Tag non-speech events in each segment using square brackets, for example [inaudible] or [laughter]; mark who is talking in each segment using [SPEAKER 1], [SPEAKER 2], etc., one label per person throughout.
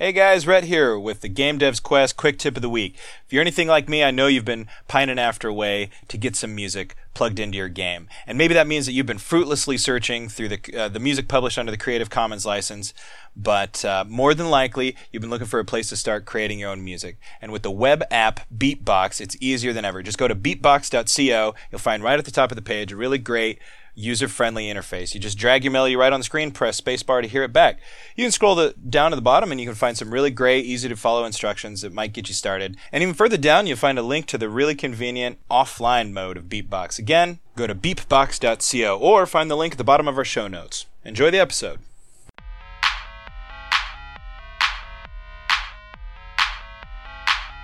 [SPEAKER 1] Hey guys, Rhett here with the Game Devs Quest quick tip of the week. If you're anything like me, I know you've been pining after a way to get some music plugged into your game. And maybe that means that you've been fruitlessly searching through the, uh, the music published under the Creative Commons license, but uh, more than likely, you've been looking for a place to start creating your own music. And with the web app BeepBox, it's easier than ever. Just go to beepbox.co. You'll find right at the top of the page a really great user-friendly interface. You just drag your melody right on the screen, press spacebar to hear it back. You can scroll the, down to the bottom and you can find some really great, easy to follow instructions that might get you started. And even further down, you'll find a link to the really convenient offline mode of BeepBox. Again, go to beepbox.co or find the link at the bottom of our show notes. Enjoy the episode.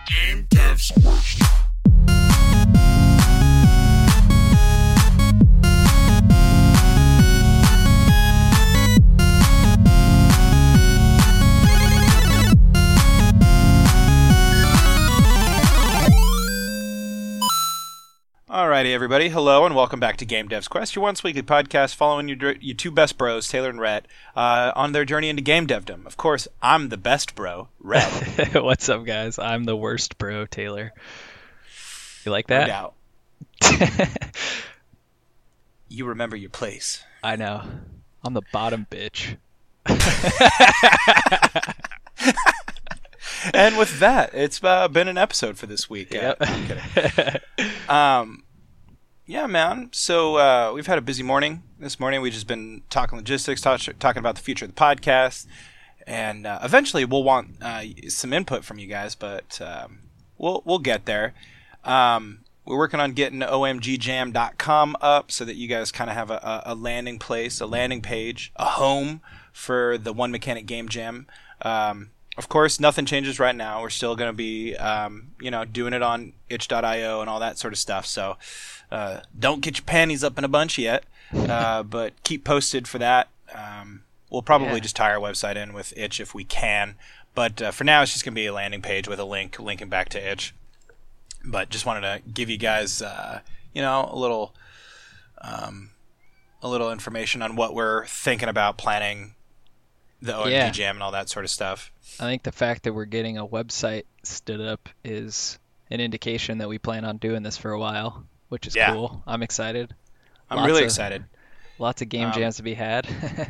[SPEAKER 2] Game Devs
[SPEAKER 1] Alrighty, everybody. Hello and welcome back to Game Devs Quest, your once weekly podcast following your, your two best bros, Taylor and Rhett, uh, on their journey into game devdom. Of course, I'm the best bro, Rhett. [laughs]
[SPEAKER 3] What's up, guys? I'm the worst bro, Taylor. You like that?
[SPEAKER 1] No doubt. [laughs] You remember your place.
[SPEAKER 3] I know. I'm the bottom bitch. [laughs]
[SPEAKER 1] And with that, it's uh, been an episode for this week. Uh,
[SPEAKER 3] Yep.
[SPEAKER 1] I'm kidding. Um, yeah, man. So uh, we've had a busy morning. This morning we've just been talking logistics, talk, talking about the future of the podcast, and uh, eventually we'll want uh, some input from you guys, but um, we'll we'll get there. Um, we're working on getting omgjam.com up so that you guys kind of have a, a landing place, a landing page, a home for the One Mechanic Game Jam. Um, of course, nothing changes right now. We're still going to be, um, you know, doing it on itch.io and all that sort of stuff. So uh, don't get your panties up in a bunch yet, uh, [laughs] but keep posted for that. Um, we'll probably
[SPEAKER 3] Yeah.
[SPEAKER 1] just tie our website in with itch if we can. But uh, for now, it's just going to be a landing page with a link linking back to itch. But just wanted to give you guys, uh, you know, a little, um, a little information on what we're thinking about planning the OMG
[SPEAKER 3] Yeah.
[SPEAKER 1] Jam and all that sort of stuff.
[SPEAKER 3] I think the fact that we're getting a website stood up is an indication that we plan on doing this for a while, which is
[SPEAKER 1] Yeah.
[SPEAKER 3] cool. I'm excited.
[SPEAKER 1] I'm
[SPEAKER 3] Lots
[SPEAKER 1] really
[SPEAKER 3] of-
[SPEAKER 1] excited.
[SPEAKER 3] Lots of game
[SPEAKER 1] Um,
[SPEAKER 3] jams to be had.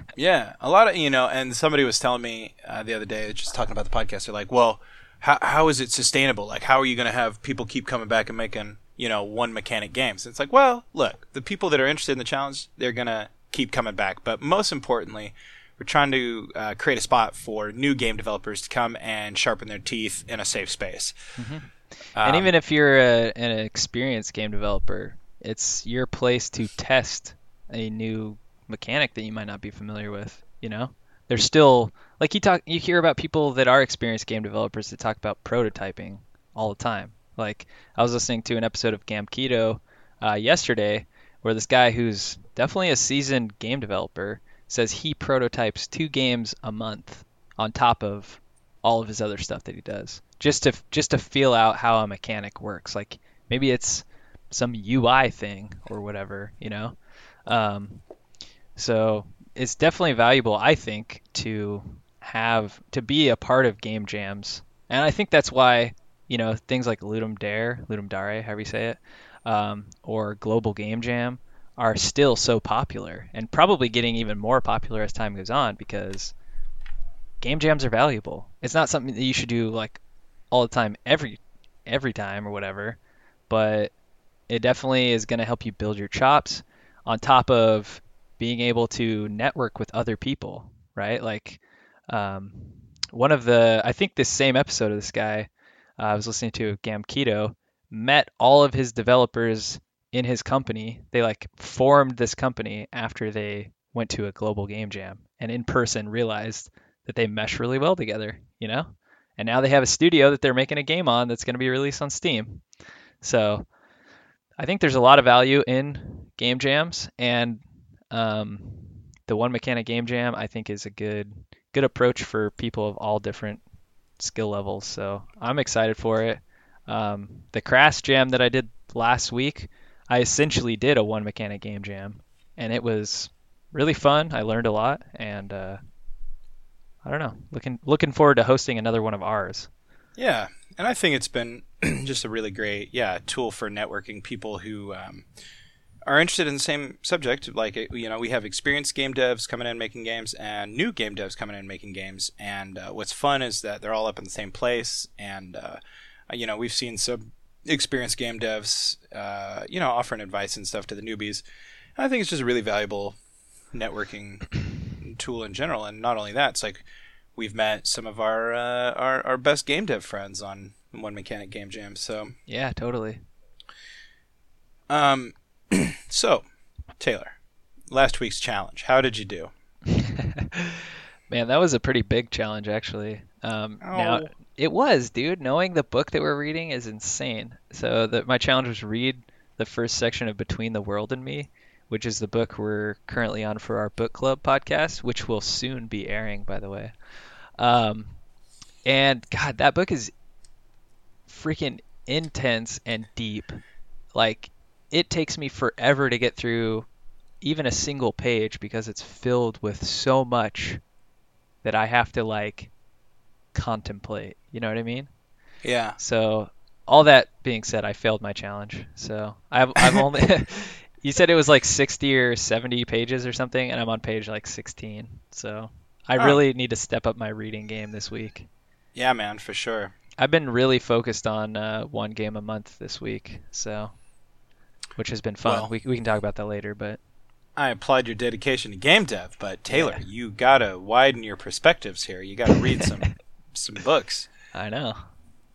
[SPEAKER 3] [laughs]
[SPEAKER 1] Yeah, a lot of you know, and somebody was telling me uh, the other day, just talking about the podcast. They're like, "Well, how how is it sustainable? Like, how are you going to have people keep coming back and making you know one mechanic games?" It's like, well, look, the people that are interested in the challenge, they're going to keep coming back. But most importantly, we're trying to uh, create a spot for new game developers to come and sharpen their teeth in a safe space.
[SPEAKER 3] and
[SPEAKER 1] Um,
[SPEAKER 3] even if you're a, an experienced game developer, it's your place to test a new mechanic that you might not be familiar with. You know, there's still like you talk, you hear about people that are experienced game developers that talk about prototyping all the time. Like I was listening to an episode of Gamketo uh, yesterday where this guy who's definitely a seasoned game developer says he prototypes two games a month on top of all of his other stuff that he does. Just to just to feel out how a mechanic works. Like maybe it's some UI thing or whatever you know? Um, so it's definitely valuable I think to have to be a part of game jams. And I think that's why you know things like Ludum Dare Ludum Dare however you say it um, or Global Game Jam are still so popular and probably getting even more popular as time goes on because game jams are valuable. It's not something that you should do like all the time every every time or whatever, but it definitely is going to help you build your chops on top of being able to network with other people, right? Like um, one of the I think this same episode of this guy uh, I was listening to Gamketo met all of his developers in his company. They like formed this company after they went to a global game jam and in person realized that they mesh really well together, you know? And now they have a studio that they're making a game on that's going to be released on Steam. So I think there's a lot of value in game jams and um, the one mechanic game jam I think is a good good approach for people of all different skill levels. So I'm excited for it. Um, the Crash Jam that I did last week, I essentially did a one mechanic game jam, and it was really fun. I learned a lot, and uh, I don't know. Looking looking forward to hosting another one of ours.
[SPEAKER 1] Yeah, and I think it's been [clears throat] just a really great yeah tool for networking people who um, are interested in the same subject. Like you know, we have experienced game devs coming in making games, and new game devs coming in making games. And uh, what's fun is that they're all up in the same place, and uh, you know, we've seen some experienced game devs, uh, you know, offering advice and stuff to the newbies. And I think it's just a really valuable networking [clears throat] tool in general. And not only that, it's like we've met some of our uh, our, our best game dev friends on One Mechanic Game Jam. So
[SPEAKER 3] yeah, totally.
[SPEAKER 1] Um, [clears throat] so Taylor, last week's challenge. How did you do? [laughs]
[SPEAKER 3] Man, that was a pretty big challenge, actually. Um,
[SPEAKER 1] oh.
[SPEAKER 3] Now it was, dude. Knowing the book that we're reading is insane. So the, my challenge was read the first section of Between the World and Me, which is the book we're currently on for our book club podcast, which will soon be airing, by the way. Um, and God, that book is freaking intense and deep. Like, it takes me forever to get through even a single page because it's filled with so much that I have to like contemplate. You know what I mean?
[SPEAKER 1] Yeah.
[SPEAKER 3] So all that being said, I failed my challenge. So I've I've only [laughs] [laughs] you said it was like 60 or 70 pages or something, and I'm on page like 16. So I
[SPEAKER 1] Oh.
[SPEAKER 3] really need to step up my reading game this week.
[SPEAKER 1] Yeah, man, for sure.
[SPEAKER 3] I've been really focused on uh, one game a month this week, so which has been fun.
[SPEAKER 1] Well-
[SPEAKER 3] we we can talk about that later, but
[SPEAKER 1] I applaud your dedication to game dev, but Taylor,
[SPEAKER 3] Yeah.
[SPEAKER 1] you gotta widen your perspectives here. You gotta read some [laughs] some books.
[SPEAKER 3] I know.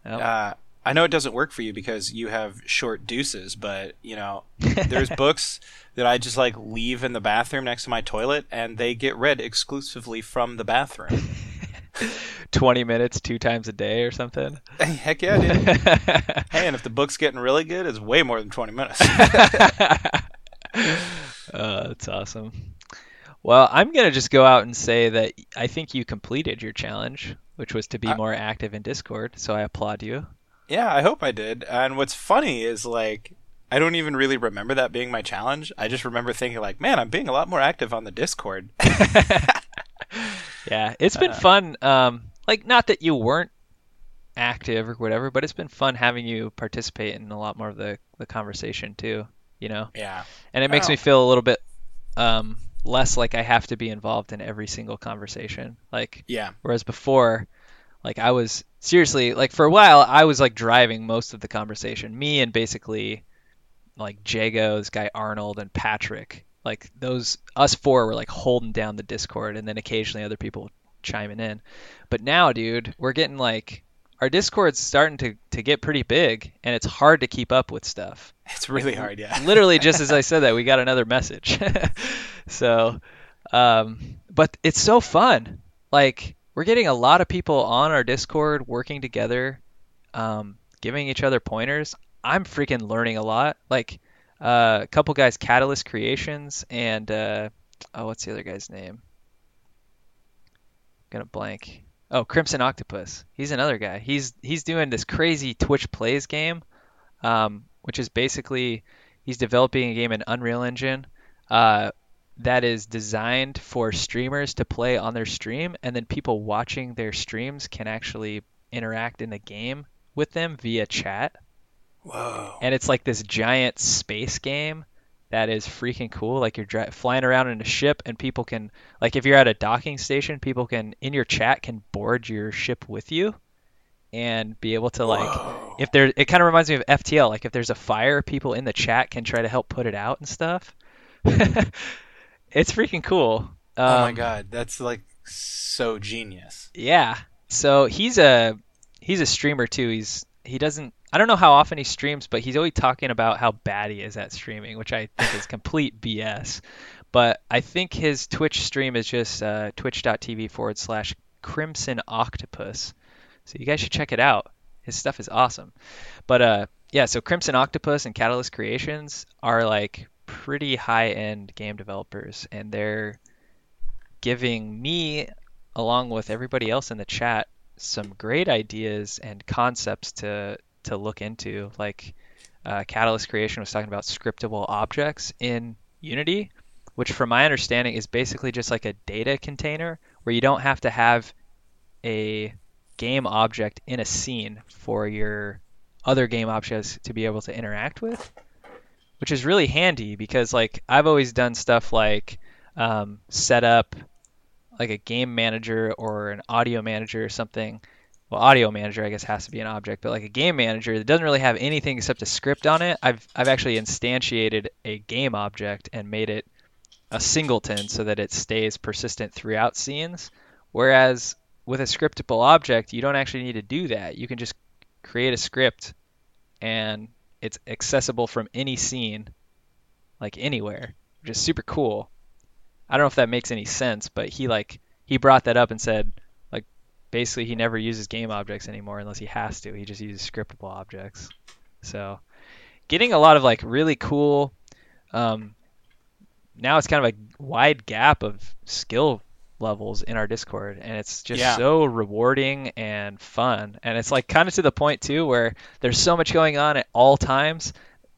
[SPEAKER 3] Yep.
[SPEAKER 1] Uh, I know it doesn't work for you because you have short deuces, but you know, there's [laughs] books that I just like leave in the bathroom next to my toilet, and they get read exclusively from the bathroom. [laughs]
[SPEAKER 3] 20 minutes two times a day or something. [laughs]
[SPEAKER 1] Heck yeah, dude. Hey, and if the book's getting really good, it's way more than 20 minutes.
[SPEAKER 3] Uh, that's awesome. Well, I'm gonna just go out and say that I think you completed your challenge, which was to be
[SPEAKER 1] I-
[SPEAKER 3] more active in Discord. So I applaud you.
[SPEAKER 1] yeah, I hope I did. And what's funny is like I don't even really remember that being my challenge. I just remember thinking like, man, I'm being a lot more active on the Discord. [laughs] [laughs]
[SPEAKER 3] Yeah, it's been
[SPEAKER 1] Uh,
[SPEAKER 3] fun. Um, like not that you weren't active or whatever, but it's been fun having you participate in a lot more of the the conversation too. You know,
[SPEAKER 1] yeah.
[SPEAKER 3] and it makes me feel a little bit um, less like I have to be involved in every single conversation. Like
[SPEAKER 1] Yeah.
[SPEAKER 3] Whereas before, like I was seriously like for a while I was like driving most of the conversation. Me and basically like Jago, this guy Arnold, and Patrick. Like those us four were like holding down the Discord, and then occasionally other people chiming in. But now, dude, we're getting like our Discord's starting to to get pretty big, and it's hard to keep up with stuff
[SPEAKER 1] It's really hard, yeah. [laughs]
[SPEAKER 3] literally just as I said that, we got another [laughs] message. [laughs] so, um, but it's so fun. Like we're getting a lot of people on our Discord working together, um, giving each other pointers. I'm freaking learning a lot. Like uh, a couple guys, Catalyst Creations, and uh, oh, what's the other guy's name? I'm gonna blank. Oh, Crimson Octopus. He's another guy. He's he's doing this crazy Twitch plays game, um, which is basically he's developing a game in Unreal Engine uh, that is designed for streamers to play on their stream, and then people watching their streams can actually interact in the game with them via chat.
[SPEAKER 1] Whoa.
[SPEAKER 3] And it's like this giant space game that is freaking cool. Like you're dri- flying around in a ship, and people can, like, if you're at a docking station, people can in your chat can board your ship with you, and be able to like,
[SPEAKER 1] Whoa.
[SPEAKER 3] if there, it kind of reminds me of FTL. Like if there's a fire, people in the chat can try to help put it out and stuff. [laughs] it's freaking cool.
[SPEAKER 1] oh my
[SPEAKER 3] Um,
[SPEAKER 1] god, that's like so genius.
[SPEAKER 3] yeah. So he's a he's a streamer too. He's he doesn't I don't know how often he streams, but he's always talking about how bad he is at streaming, which I think is complete [laughs] BS. But I think his Twitch stream is just uh, twitch.tv forward slash Crimson Octopus. So you guys should check it out. His stuff is awesome. But uh, yeah, so Crimson Octopus and Catalyst Creations are like pretty high end game developers, and they're giving me, along with everybody else in the chat, some great ideas and concepts to to look into. Like uh, Catalyst Creation was talking about scriptable objects in Unity, which, from my understanding, is basically just like a data container where you don't have to have a game object in a scene for your other game objects to be able to interact with, which is really handy because like I've always done stuff like um, set up like a game manager or an audio manager or something. Well, audio manager I guess has to be an object, but like a game manager that doesn't really have anything except a script on it. I've I've actually instantiated a game object and made it a singleton so that it stays persistent throughout scenes. Whereas with a scriptable object, you don't actually need to do that. You can just create a script and it's accessible from any scene, like anywhere, which is super cool. I don't know if that makes any sense, but he like he brought that up and said basically he never uses game objects anymore unless he has to. He just uses scriptable objects. So getting a lot of like really cool um, now it's kind of a wide gap of skill levels in our Discord, and it's just
[SPEAKER 1] Yeah.
[SPEAKER 3] so rewarding and fun. And it's like kind of to the point too where there's so much going on at all times,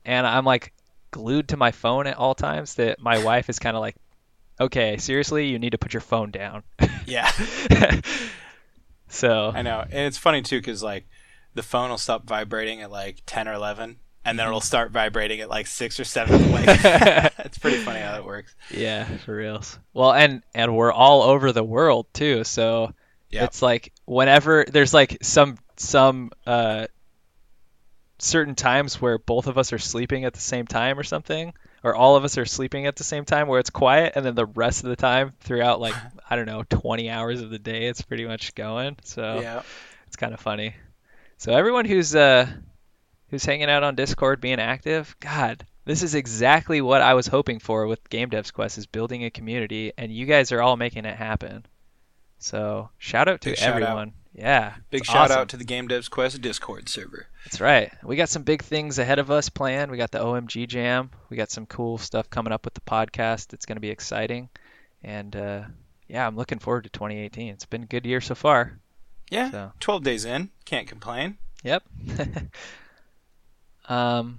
[SPEAKER 3] and I'm like glued to my phone at all times that my [laughs] wife is kind of like, "Okay, seriously, you need to put your phone down."
[SPEAKER 1] Yeah, [laughs] [laughs]
[SPEAKER 3] so
[SPEAKER 1] I know, and it's funny too because like the phone will stop vibrating at like ten or eleven, and then it'll start vibrating at like six or seven. Like it's [laughs] pretty funny how that works.
[SPEAKER 3] Yeah, for reals. Well, and and we're all over the world too, so
[SPEAKER 1] Yep.
[SPEAKER 3] it's like whenever there's like some some uh certain times where both of us are sleeping at the same time or something, or all of us are sleeping at the same time where it's quiet, and then the rest of the time throughout like [laughs] I don't know 20 hours of the day, it's pretty much going. So
[SPEAKER 1] Yeah,
[SPEAKER 3] it's kind of funny. So everyone who's uh who's hanging out on Discord being active, God, this is exactly what I was hoping for with Game Devs Quest is building a community and you guys are all making it happen. So shout out to
[SPEAKER 1] Big
[SPEAKER 3] everyone. Yeah.
[SPEAKER 1] big shout
[SPEAKER 3] awesome.
[SPEAKER 1] out to the Game Devs Quest Discord server.
[SPEAKER 3] That's right. We got some big things ahead of us planned. We got the OMG Jam. We got some cool stuff coming up with the podcast. It's going to be exciting. And uh, yeah, I'm looking forward to 2018. It's been a good year so far.
[SPEAKER 1] Yeah,
[SPEAKER 3] So.
[SPEAKER 1] twelve days in, can't complain.
[SPEAKER 3] Yep. [laughs] um,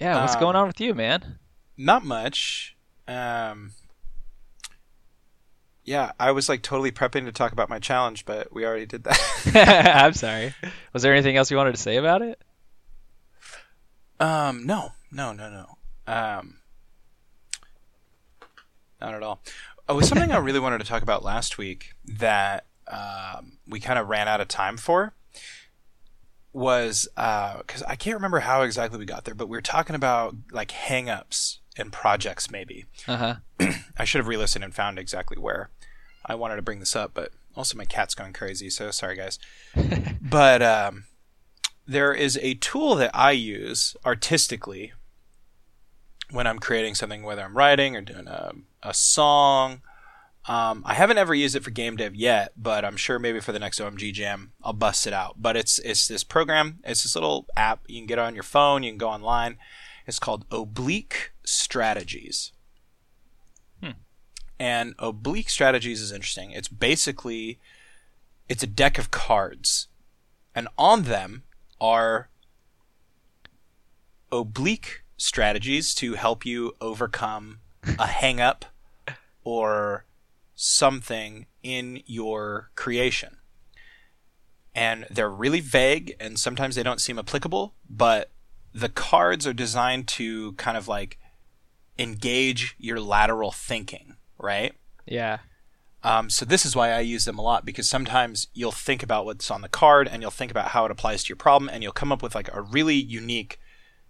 [SPEAKER 3] yeah, what's
[SPEAKER 1] Um,
[SPEAKER 3] going on with you, man?
[SPEAKER 1] Not much. Um, yeah, I was like totally prepping to talk about my challenge, but we already did that. [laughs] [laughs]
[SPEAKER 3] I'm sorry. Was there anything else you wanted to say about it?
[SPEAKER 1] Um, no, no, no, no. Um, not at all. Oh, it was something I really wanted to talk about last week that um, we kind of ran out of time for. Was because I can't remember how exactly we got there, but we were talking about like hangups and projects, maybe.
[SPEAKER 3] Uh huh. [clears throat]
[SPEAKER 1] I should have re-listened and found exactly where I wanted to bring this up, but also my cat's going crazy, so sorry guys. [laughs] but um, there is a tool that I use artistically when I'm creating something, whether I'm writing or doing a, a song. Um, I haven't ever used it for game dev yet, but I'm sure maybe for the next OMG Jam I'll bust it out. But it's it's this program, it's this little app you can get on your phone, you can go online. It's called Oblique Strategies. And Oblique Strategies is interesting. It's basically it's a deck of cards, and on them are oblique strategies to help you overcome a [laughs] hang up or something in your creation. And they're really vague and sometimes they don't seem applicable, but the cards are designed to kind of like engage your lateral thinking, right?
[SPEAKER 3] Yeah.
[SPEAKER 1] Um, so this is why I use them a lot because sometimes you'll think about what's on the card and you'll think about how it applies to your problem and you'll come up with like a really unique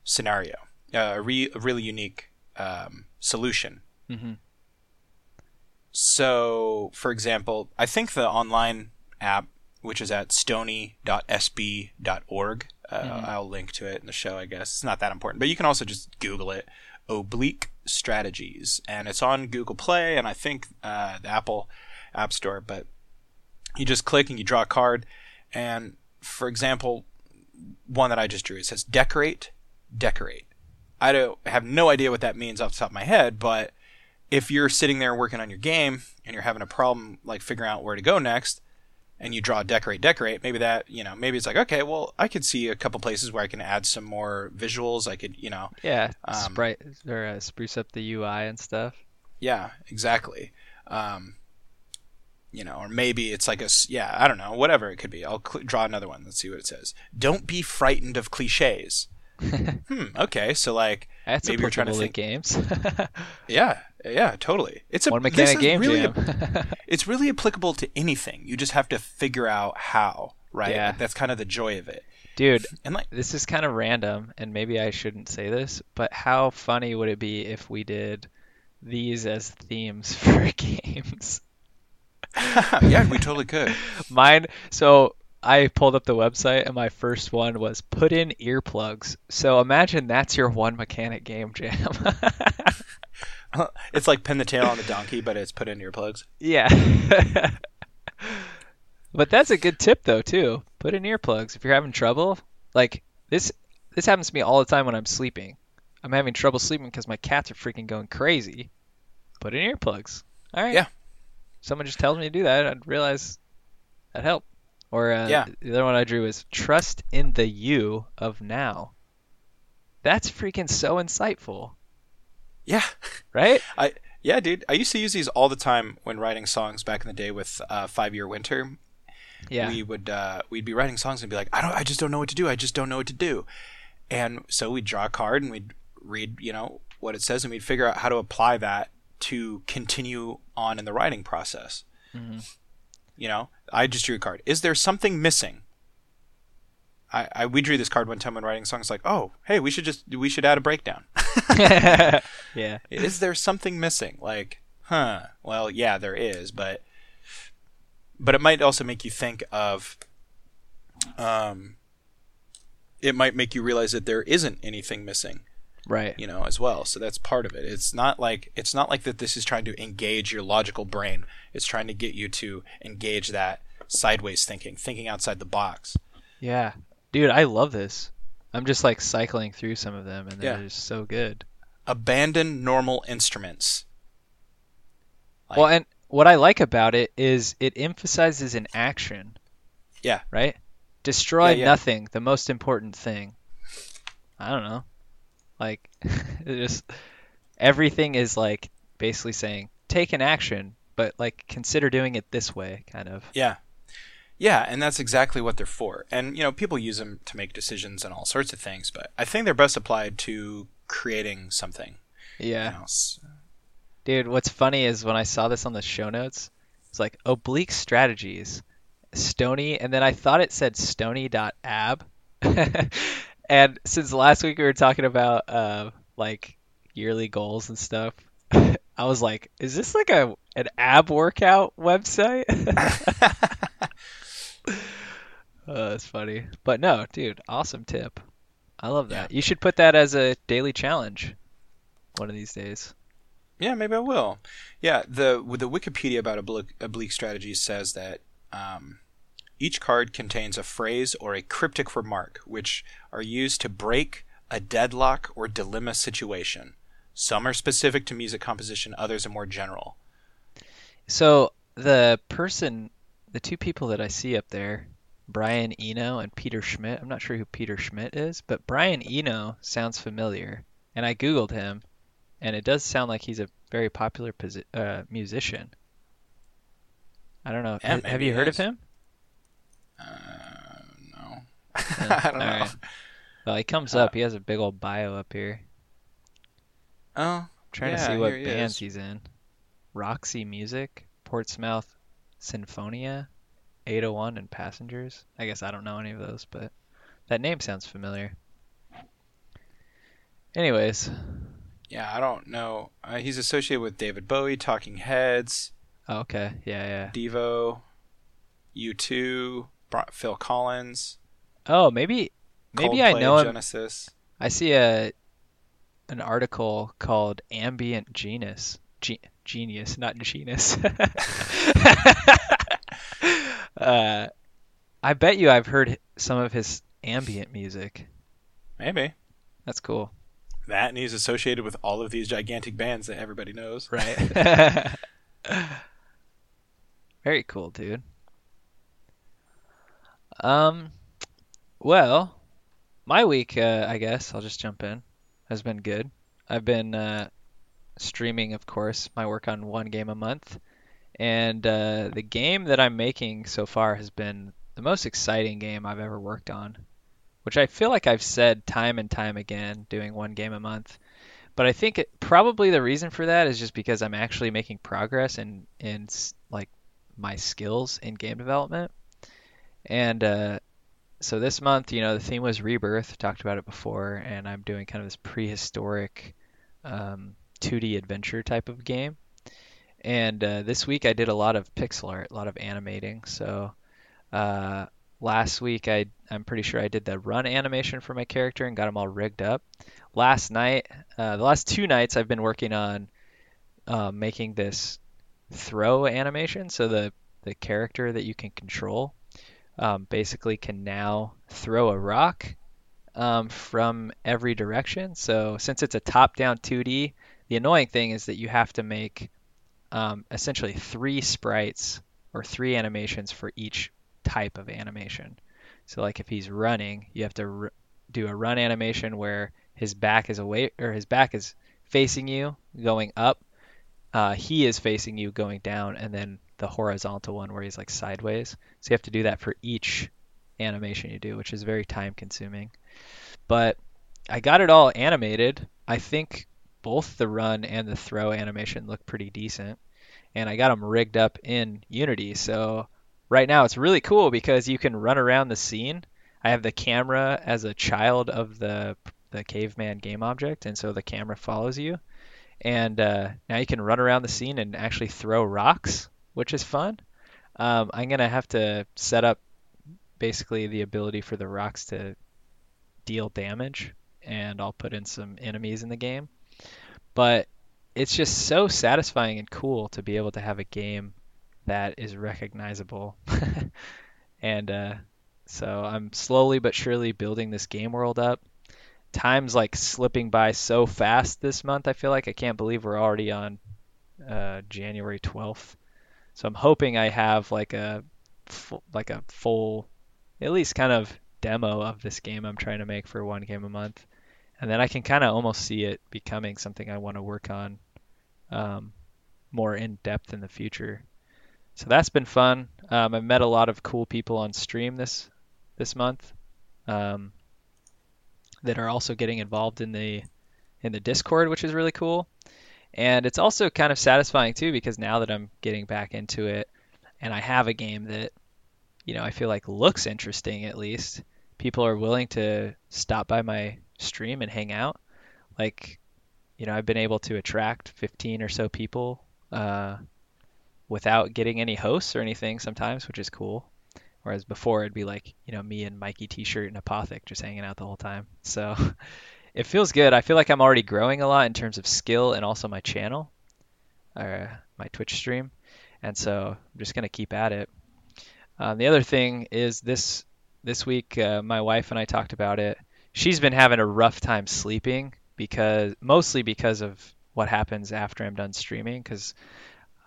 [SPEAKER 1] scenario, uh, a, re- a really unique um, solution.
[SPEAKER 3] Mm-hmm.
[SPEAKER 1] So, for example, I think the online app, which is at stoney.sb.org, uh,
[SPEAKER 3] Mhm.
[SPEAKER 1] I'll link to it in the show, I guess. It's not that important, but you can also just Google it Oblique Strategies. And it's on Google Play and I think uh, the Apple App Store. But you just click and you draw a card. And for example, one that I just drew, it says decorate, decorate. I don't have no idea what that means off the top of my head, but if you're sitting there working on your game and you're having a problem like figuring out where to go next and you draw decorate decorate maybe that you know maybe it's like okay well i could see a couple places where i can add some more visuals i could you know
[SPEAKER 3] Yeah.
[SPEAKER 1] Um,
[SPEAKER 3] Sprite or uh, spruce up the UI and stuff.
[SPEAKER 1] yeah exactly um, you know, or maybe it's like a yeah, I don't know, whatever it could be. I'll cl- draw another one. Let's see what it says. Don't be frightened of cliches. [laughs] hmm. Okay. So like,
[SPEAKER 3] That's
[SPEAKER 1] Maybe you're trying to think-
[SPEAKER 3] games. [laughs]
[SPEAKER 1] yeah, yeah, totally. It's a
[SPEAKER 3] One mechanic game
[SPEAKER 1] really
[SPEAKER 3] jam. [laughs]
[SPEAKER 1] it's really applicable to anything. You just have to figure out how, right?
[SPEAKER 3] Yeah.
[SPEAKER 1] Like, that's kind of the joy of it.
[SPEAKER 3] Dude,
[SPEAKER 1] And like,
[SPEAKER 3] this is kind of random, and maybe I shouldn't say this, but how funny would it be if we did these as themes [laughs] for games? [laughs]
[SPEAKER 1] yeah, we totally could.
[SPEAKER 3] Mine, so I pulled up the website, and my first one was put in earplugs. So imagine that's your one mechanic game jam. [laughs]
[SPEAKER 1] It's like pin the tail on the donkey, but it's put in earplugs.
[SPEAKER 3] yeah. [laughs] but that's a good tip though too. Put in earplugs if you're having trouble. Like this this happens to me all the time when I'm sleeping. I'm having trouble sleeping because my cats are freaking going crazy. Put in earplugs. All right.
[SPEAKER 1] Yeah.
[SPEAKER 3] Someone just tells me to do that, I'd realize that help. Or uh,
[SPEAKER 1] Yeah.
[SPEAKER 3] the other one I drew is trust in the you of now. That's freaking so insightful,
[SPEAKER 1] Yeah, [laughs]
[SPEAKER 3] right?
[SPEAKER 1] I yeah, dude. I used to use these all the time when writing songs back in the day with uh, Five Year Winter.
[SPEAKER 3] Yeah.
[SPEAKER 1] we would uh, we'd be writing songs and be like, I don't, I just don't know what to do. I just don't know what to do. And so we'd draw a card and we'd read, you know, what it says, and we'd figure out how to apply that to continue on in the writing process.
[SPEAKER 3] Mhm.
[SPEAKER 1] You know, I just drew a card. Is there something missing? I, I we drew this card one time when writing songs. Like, oh, hey, we should just we should add a breakdown. [laughs] [laughs]
[SPEAKER 3] yeah.
[SPEAKER 1] is there something missing? Like, huh? Well, yeah, there is, but but it might also make you think of um it might make you realize that there isn't anything missing,
[SPEAKER 3] Right.
[SPEAKER 1] you know, as well. So that's part of it. It's not like it's not like that this is trying to engage your logical brain. It's trying to get you to engage that sideways thinking, thinking outside the box.
[SPEAKER 3] Yeah. Dude, I love this. I'm just like cycling through some of them and they're
[SPEAKER 1] Yeah.
[SPEAKER 3] just so good.
[SPEAKER 1] Abandon normal instruments. Like-
[SPEAKER 3] well, and what I like about it is it emphasizes an action.
[SPEAKER 1] Yeah.
[SPEAKER 3] Right? Destroy
[SPEAKER 1] Yeah, yeah.
[SPEAKER 3] nothing, the most important thing. I don't know. Like [laughs] just everything is like basically saying take an action, but like consider doing it this way kind of.
[SPEAKER 1] Yeah. Yeah, and that's exactly what they're for. And you know, people use them to make decisions and all sorts of things, but I think they're best applied to creating something.
[SPEAKER 3] Yeah.
[SPEAKER 1] else.
[SPEAKER 3] Dude, what's funny is when I saw this on the show notes, it's like oblique strategies, Stony, and then I thought it said stony.ab. [laughs] and since last week we were talking about uh, like yearly goals and stuff, [laughs] I was like, is this like a an ab workout website? [laughs] uh, [laughs] that's funny. But no, dude, awesome tip. I love that. You should put that as a daily challenge one of these days.
[SPEAKER 1] Yeah, maybe I will. Yeah, the with the Wikipedia about oblique, oblique strategies says that um, each card contains a phrase or a cryptic remark, which are used to break a deadlock or dilemma situation. Some are specific to music composition, others are more general.
[SPEAKER 3] So the person, the two people that I see up there, Brian Eno and Peter Schmidt. I'm not sure who Peter Schmidt is, but Brian Eno sounds familiar, and I googled him, and it does sound like he's a very popular posi- uh, musician. I don't know.
[SPEAKER 1] Yeah,
[SPEAKER 3] Ha- have you
[SPEAKER 1] he
[SPEAKER 3] heard of him?
[SPEAKER 1] Uh, no? [laughs] I don't know.
[SPEAKER 3] Alright. Well, he comes
[SPEAKER 1] Uh,
[SPEAKER 3] up. He has a big old bio up here.
[SPEAKER 1] Oh,
[SPEAKER 3] trying to see what
[SPEAKER 1] he
[SPEAKER 3] bands
[SPEAKER 1] is.
[SPEAKER 3] he's in. Roxy Music, Portsmouth Sinfonia, 801, and Passengers. I guess I don't know any of those, but that name sounds familiar. Anyways,
[SPEAKER 1] yeah, I don't know. Uh, he's associated with David Bowie, Talking Heads,
[SPEAKER 3] oh, okay, yeah, yeah.
[SPEAKER 1] Devo, U2, Phil Collins.
[SPEAKER 3] Oh, maybe, maybe I know him.
[SPEAKER 1] Genesis.
[SPEAKER 3] I see a an article called Ambient Genus. Ge- genius, not genus. [laughs] uh, I bet you I've heard some of his ambient music.
[SPEAKER 1] Maybe
[SPEAKER 3] That's cool.
[SPEAKER 1] that, and he's associated with all of these gigantic bands that everybody knows.
[SPEAKER 3] Right. [laughs] [laughs] Very cool, dude. Um, well, my week, uh, I guess I'll just jump in, has been good. I've been uh, streaming, of course, my work on one game a month, And uh, the game that I'm making so far has been the most exciting game I've ever worked on, which I feel like I've said time and time again, doing one game a month. But I think it, probably the reason for that is just because I'm actually making progress in in like my skills in game development. And uh, so this month, you know, the theme was rebirth. Talked about it before, and I'm doing kind of this prehistoric um, 2D adventure type of game. And uh, this week I did a lot of pixel art, a lot of animating. So uh, last week I I'm pretty sure I did the run animation for my character and got them all rigged up. Last night, uh, the last two nights I've been working on uh, making this throw animation. So the the character that you can control um, basically can now throw a rock um, from every direction. So since it's a top-down 2D, the annoying thing is that you have to make um, essentially three sprites or three animations for each type of animation. So like if he's running, you have to r- do a run animation where his back is away or his back is facing you going up. Uh, he is facing you going down, and then the horizontal one where he's like sideways. So you have to do that for each animation you do, which is very time consuming. But I got it all animated. I think both the run and the throw animation look pretty decent. And I got them rigged up in Unity. So right now it's really cool because you can run around the scene. I have the camera as a child of the the caveman game object, and so the camera follows you. And uh, now you can run around the scene and actually throw rocks which is fun. Um, I'm gonna have to set up basically the ability for the rocks to deal damage, and I'll put in some enemies in the game. But it's just so satisfying and cool to be able to have a game that is recognizable. [laughs] and uh, so I'm slowly but surely building this game world up. Time's like slipping by so fast this month. I feel like I can't believe we're already on uh, January 12th. So I'm hoping I have like a like a full, at least kind of demo of this game I'm trying to make for one game a month, and then I can kind of almost see it becoming something I want to work on um, more in depth in the future. So that's been fun. Um, I've met a lot of cool people on stream this this month um, that are also getting involved in the in the Discord, which is really cool. And it's also kind of satisfying too because now that I'm getting back into it and I have a game that you know I feel like looks interesting at least, people are willing to stop by my stream and hang out. Like, you know, I've been able to attract 15 or so people uh, without getting any hosts or anything sometimes, which is cool. Whereas before it'd be like, you know, me and Mikey T-shirt and Apothic just hanging out the whole time. So [laughs] it feels good. I feel like I'm already growing a lot in terms of skill and also my channel, or my Twitch stream, and so I'm just gonna keep at it. Um, the other thing is this this week, uh, my wife and I talked about it. She's been having a rough time sleeping because mostly because of what happens after I'm done streaming. Because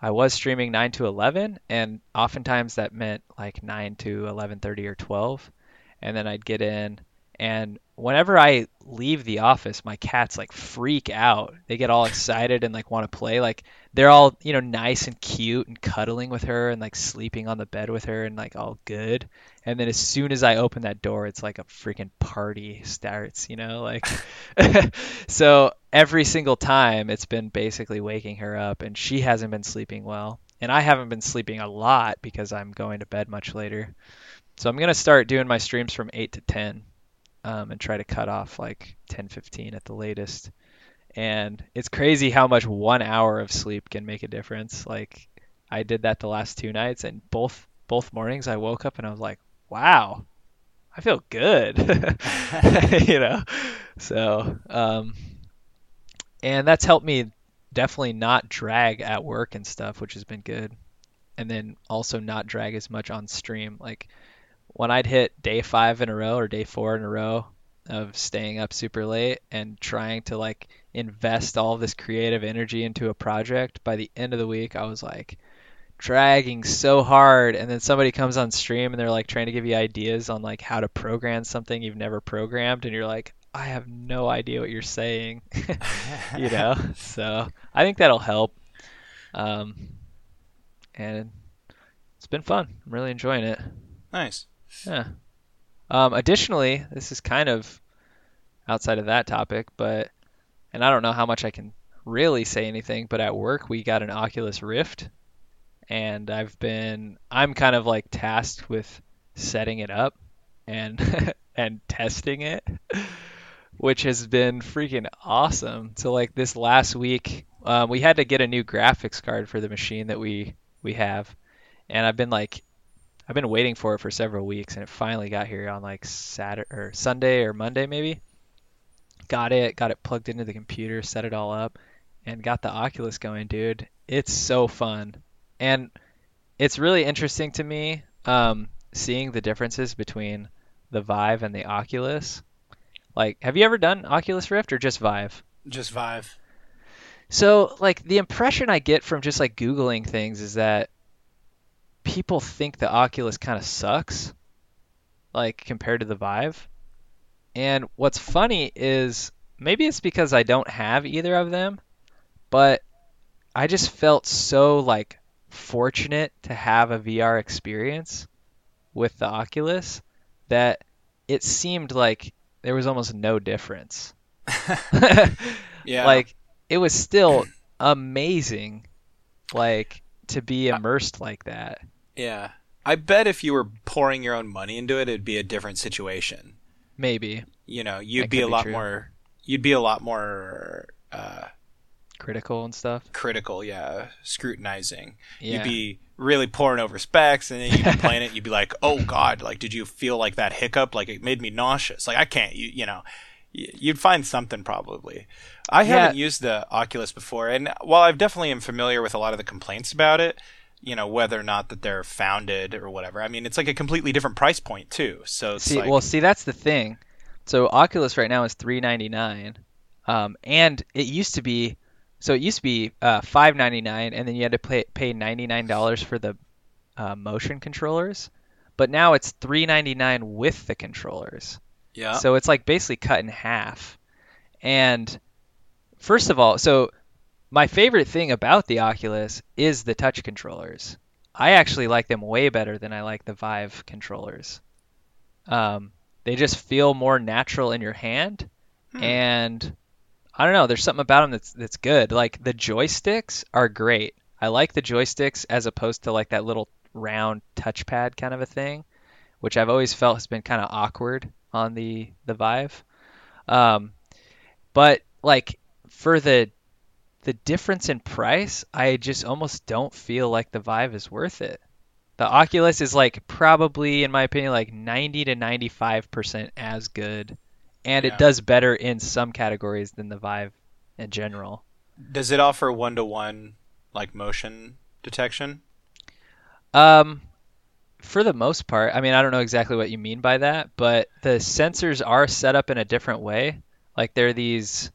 [SPEAKER 3] I was streaming 9 to 11, and oftentimes that meant like 9 to 11:30 or 12, and then I'd get in and whenever I leave the office, my cats like freak out. They get all excited and like want to play. Like they're all, you know, nice and cute and cuddling with her and like sleeping on the bed with her and like all good. And then as soon as I open that door, it's like a freaking party starts, you know, like [laughs] so every single time it's been basically waking her up and she hasn't been sleeping well. And I haven't been sleeping a lot because I'm going to bed much later. So I'm going to start doing my streams from 8 to 10 um, and try to cut off like 10, 15 at the latest. And it's crazy how much one hour of sleep can make a difference. Like I did that the last two nights, and both both mornings I woke up and I was like, wow, I feel good, [laughs] [laughs] you know. So, um, and that's helped me definitely not drag at work and stuff, which has been good. And then also not drag as much on stream. Like when I'd hit day five in a row or day four in a row of staying up super late and trying to like invest all this creative energy into a project, by the end of the week, I was like dragging so hard. And then somebody comes on stream and they're like trying to give you ideas on like how to program something you've never programmed. And you're like, I have no idea what you're saying, [laughs] you know? [laughs] So I think that'll help. Um, and it's been fun. I'm really enjoying it.
[SPEAKER 1] Nice.
[SPEAKER 3] Yeah. Um, additionally, this is kind of outside of that topic, but and I don't know how much I can really say anything, but at work we got an Oculus Rift and I've been I'm kind of like tasked with setting it up and [laughs] and testing it, which has been freaking awesome. So like this last week, um, we had to get a new graphics card for the machine that we we have, and I've been like I've been waiting for it for several weeks, and it finally got here on like Saturday or Sunday or Monday maybe. Got it, got it plugged into the computer, set it all up, and got the Oculus going, dude. It's so fun, and it's really interesting to me um, seeing the differences between the Vive and the Oculus. Like, have you ever done Oculus Rift or just Vive?
[SPEAKER 1] Just Vive.
[SPEAKER 3] So, like, the impression I get from just like Googling things is that people think the Oculus kind of sucks, like, compared to the Vive. And what's funny is maybe it's because I don't have either of them, but I just felt so, like, fortunate to have a VR experience with the Oculus that it seemed like there was almost no difference. [laughs] [laughs]
[SPEAKER 1] yeah.
[SPEAKER 3] Like it was still amazing like to be immersed like that.
[SPEAKER 1] Yeah. I bet if you were pouring your own money into it it'd be a different situation.
[SPEAKER 3] Maybe.
[SPEAKER 1] You know, you'd be a
[SPEAKER 3] be
[SPEAKER 1] lot
[SPEAKER 3] true.
[SPEAKER 1] more you'd be a lot more uh
[SPEAKER 3] Critical and stuff.
[SPEAKER 1] critical, yeah, scrutinizing.
[SPEAKER 3] Yeah.
[SPEAKER 1] You'd be really pouring over specs, and then you'd be playing it. You'd be [laughs] like, "Oh God! Like, did you feel like that hiccup? Like, it made me nauseous. Like, I can't. You, you know." You'd find something probably. I
[SPEAKER 3] Yeah.
[SPEAKER 1] haven't used the Oculus before, and while I've definitely am familiar with a lot of the complaints about it, you know, whether or not that they're founded or whatever. I mean, it's like a completely different price point too. So
[SPEAKER 3] See,
[SPEAKER 1] like,
[SPEAKER 3] well, see, that's the thing. So Oculus right now is three ninety nine, um, and it used to be, so it used to be uh, five ninety nine, and then you had to pay pay ninety nine dollars for the uh, motion controllers, but now it's three ninety nine with the controllers.
[SPEAKER 1] yeah,
[SPEAKER 3] So it's like basically cut in half. And first of all, so my favorite thing about the Oculus is the touch controllers. I actually like them way better than I like the Vive controllers. Um, they just feel more natural in your hand,
[SPEAKER 1] Hmm.
[SPEAKER 3] and I don't know. There's something about them that's that's good. Like the joysticks are great. I like the joysticks as opposed to like that little round touchpad kind of a thing, which I've always felt has been kind of awkward on the the Vive. Um, but like for the the difference in price, I just almost don't feel like the Vive is worth it. The Oculus is like probably, in my opinion, like 90 to 95% as good, and
[SPEAKER 1] Yeah.
[SPEAKER 3] it does better in some categories than the Vive in general.
[SPEAKER 1] does it offer one to one like motion detection?
[SPEAKER 3] Um, for the most part, I mean, I don't know exactly what you mean by that, but the sensors are set up in a different way. Like they're these,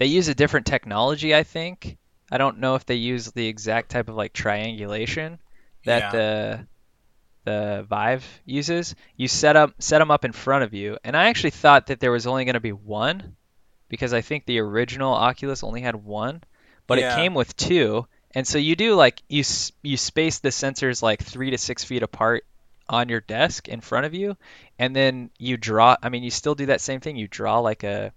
[SPEAKER 3] they use a different technology, I think. I don't know if they use the exact type of like triangulation that
[SPEAKER 1] Yeah.
[SPEAKER 3] the the Vive uses. You set up set them up in front of you, and I actually thought that there was only going to be one because I think the original Oculus only had one, but
[SPEAKER 1] Yeah.
[SPEAKER 3] it came with two. And so you do like you you space the sensors like three to six feet apart on your desk in front of you, and then you draw. I mean, you still do that same thing. You draw like a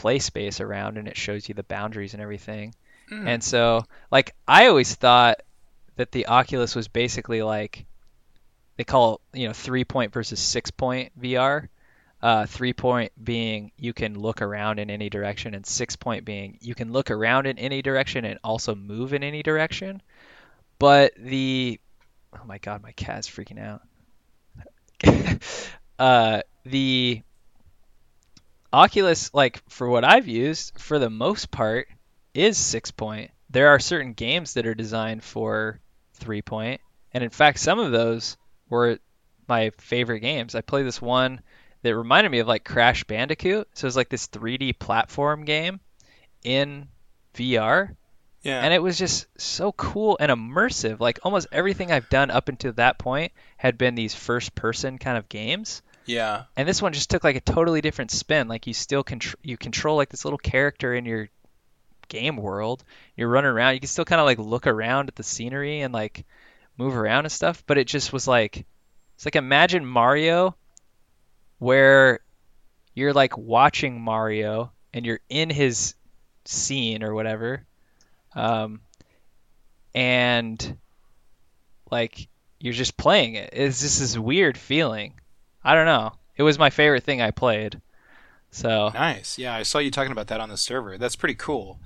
[SPEAKER 3] play space around, and it shows you the boundaries and everything.
[SPEAKER 1] Hmm.
[SPEAKER 3] And so, like, I always thought that the Oculus was basically like they call it, you know three point versus six point VR. Uh, three point being you can look around in any direction, and six point being you can look around in any direction and also move in any direction. But the oh my god, my cat's freaking out. [laughs] uh, the Oculus, like for what I've used, for the most part, is six point. There are certain games that are designed for three point, and in fact, some of those were my favorite games. I played this one that reminded me of like Crash Bandicoot. So it was like this 3D platform game in VR,
[SPEAKER 1] yeah,
[SPEAKER 3] and it was just so cool and immersive. Like almost everything I've done up until that point had been these first person kind of games.
[SPEAKER 1] Yeah,
[SPEAKER 3] And this one just took like a totally different spin. Like you still contr- you control like this little character in your game world. You're running around. You can still kind of like look around at the scenery and like move around and stuff, but it just was like it's like imagine Mario where you're like watching Mario and you're in his scene or whatever. Um, and like you're just playing it. It's just this weird feeling. I don't know. It was my favorite thing I played. So
[SPEAKER 1] nice. Yeah, I saw you talking about that on the server. That's pretty cool.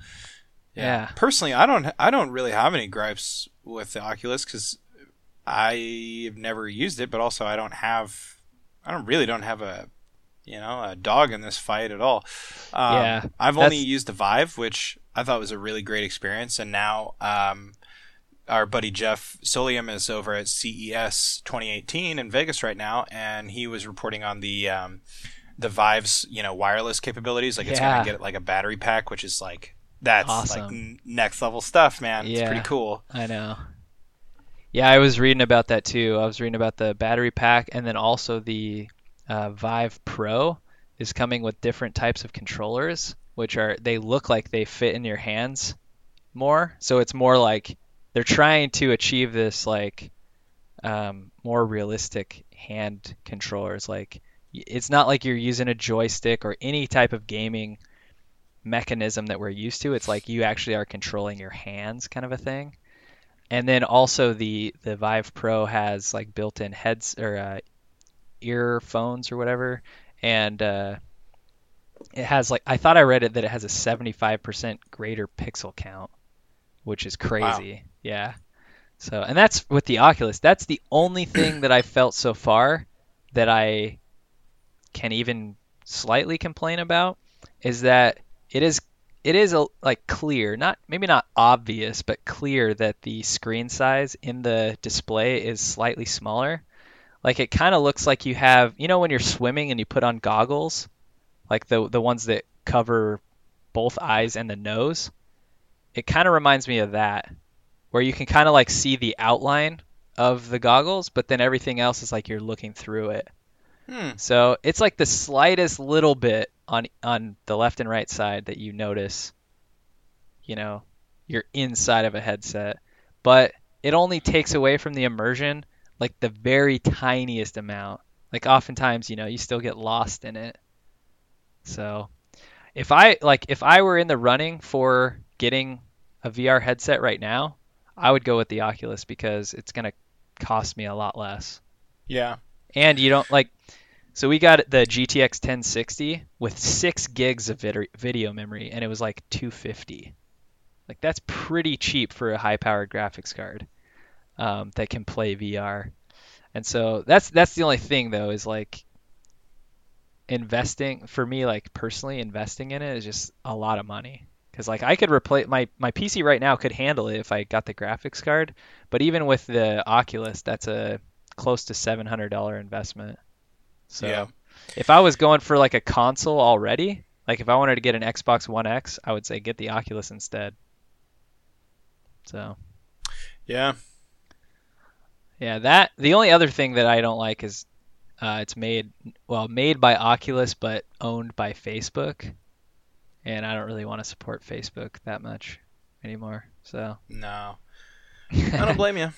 [SPEAKER 3] Yeah. yeah.
[SPEAKER 1] Personally, I don't. I don't really have any gripes with the Oculus because I've never used it, but also I don't have. I don't really don't have a you know, a dog in this fight at all. Um,
[SPEAKER 3] yeah,
[SPEAKER 1] I've only used the Vive, which I thought was a really great experience, and now um, our buddy Jeff Solium is over at CES 2018 in Vegas right now, and he was reporting on the um, the Vive's you know wireless capabilities. Like it's
[SPEAKER 3] yeah.
[SPEAKER 1] going to get like a battery pack, which is like that's
[SPEAKER 3] awesome.
[SPEAKER 1] like n- next level stuff, man.
[SPEAKER 3] Yeah,
[SPEAKER 1] it's pretty cool.
[SPEAKER 3] I know. Yeah, I was reading about that too. I was reading about the battery pack, and then also the uh, Vive Pro is coming with different types of controllers, which are they look like they fit in your hands more. So it's more like they're trying to achieve this like um, more realistic hand controllers. Like it's not like you're using a joystick or any type of gaming mechanism that we're used to. It's like you actually are controlling your hands, kind of a thing. And then also the the Vive Pro has like built-in heads or uh, earphones or whatever, and uh, it has like I thought I read it that it has a 75% greater pixel count, which is crazy.
[SPEAKER 1] Wow.
[SPEAKER 3] Yeah. So, and that's with the Oculus. That's the only thing that I felt so far that I can even slightly complain about is that it is it is a, like clear, not maybe not obvious, but clear that the screen size in the display is slightly smaller. Like it kind of looks like you have, you know, when you're swimming and you put on goggles, like the the ones that cover both eyes and the nose. It kind of reminds me of that, where you can kind of like see the outline of the goggles, but then everything else is like you're looking through it.
[SPEAKER 1] Hmm.
[SPEAKER 3] So it's like the slightest little bit on on the left and right side that you notice. You know, you're inside of a headset, but it only takes away from the immersion like the very tiniest amount. Like oftentimes, you know, you still get lost in it. So, if I like if I were in the running for getting a VR headset right now, I would go with the Oculus because it's going to cost me a lot less.
[SPEAKER 1] Yeah.
[SPEAKER 3] And you don't like so we got the GTX 1060 with 6 gigs of vid- video memory and it was like 250. Like that's pretty cheap for a high-powered graphics card um, that can play VR. And so that's that's the only thing though is like investing for me like personally investing in it is just a lot of money because like I could replace my my PC right now could handle it if I got the graphics card, but even with the Oculus, that's a close to seven hundred dollar investment. So
[SPEAKER 1] yeah.
[SPEAKER 3] if I was going for like a console already, like if I wanted to get an Xbox One X, I would say get the Oculus instead. So
[SPEAKER 1] yeah,
[SPEAKER 3] yeah, that the only other thing that I don't like is uh, it's made well made by Oculus but owned by Facebook, and I don't really want to support Facebook that much anymore. So
[SPEAKER 1] no, [laughs] I don't blame you.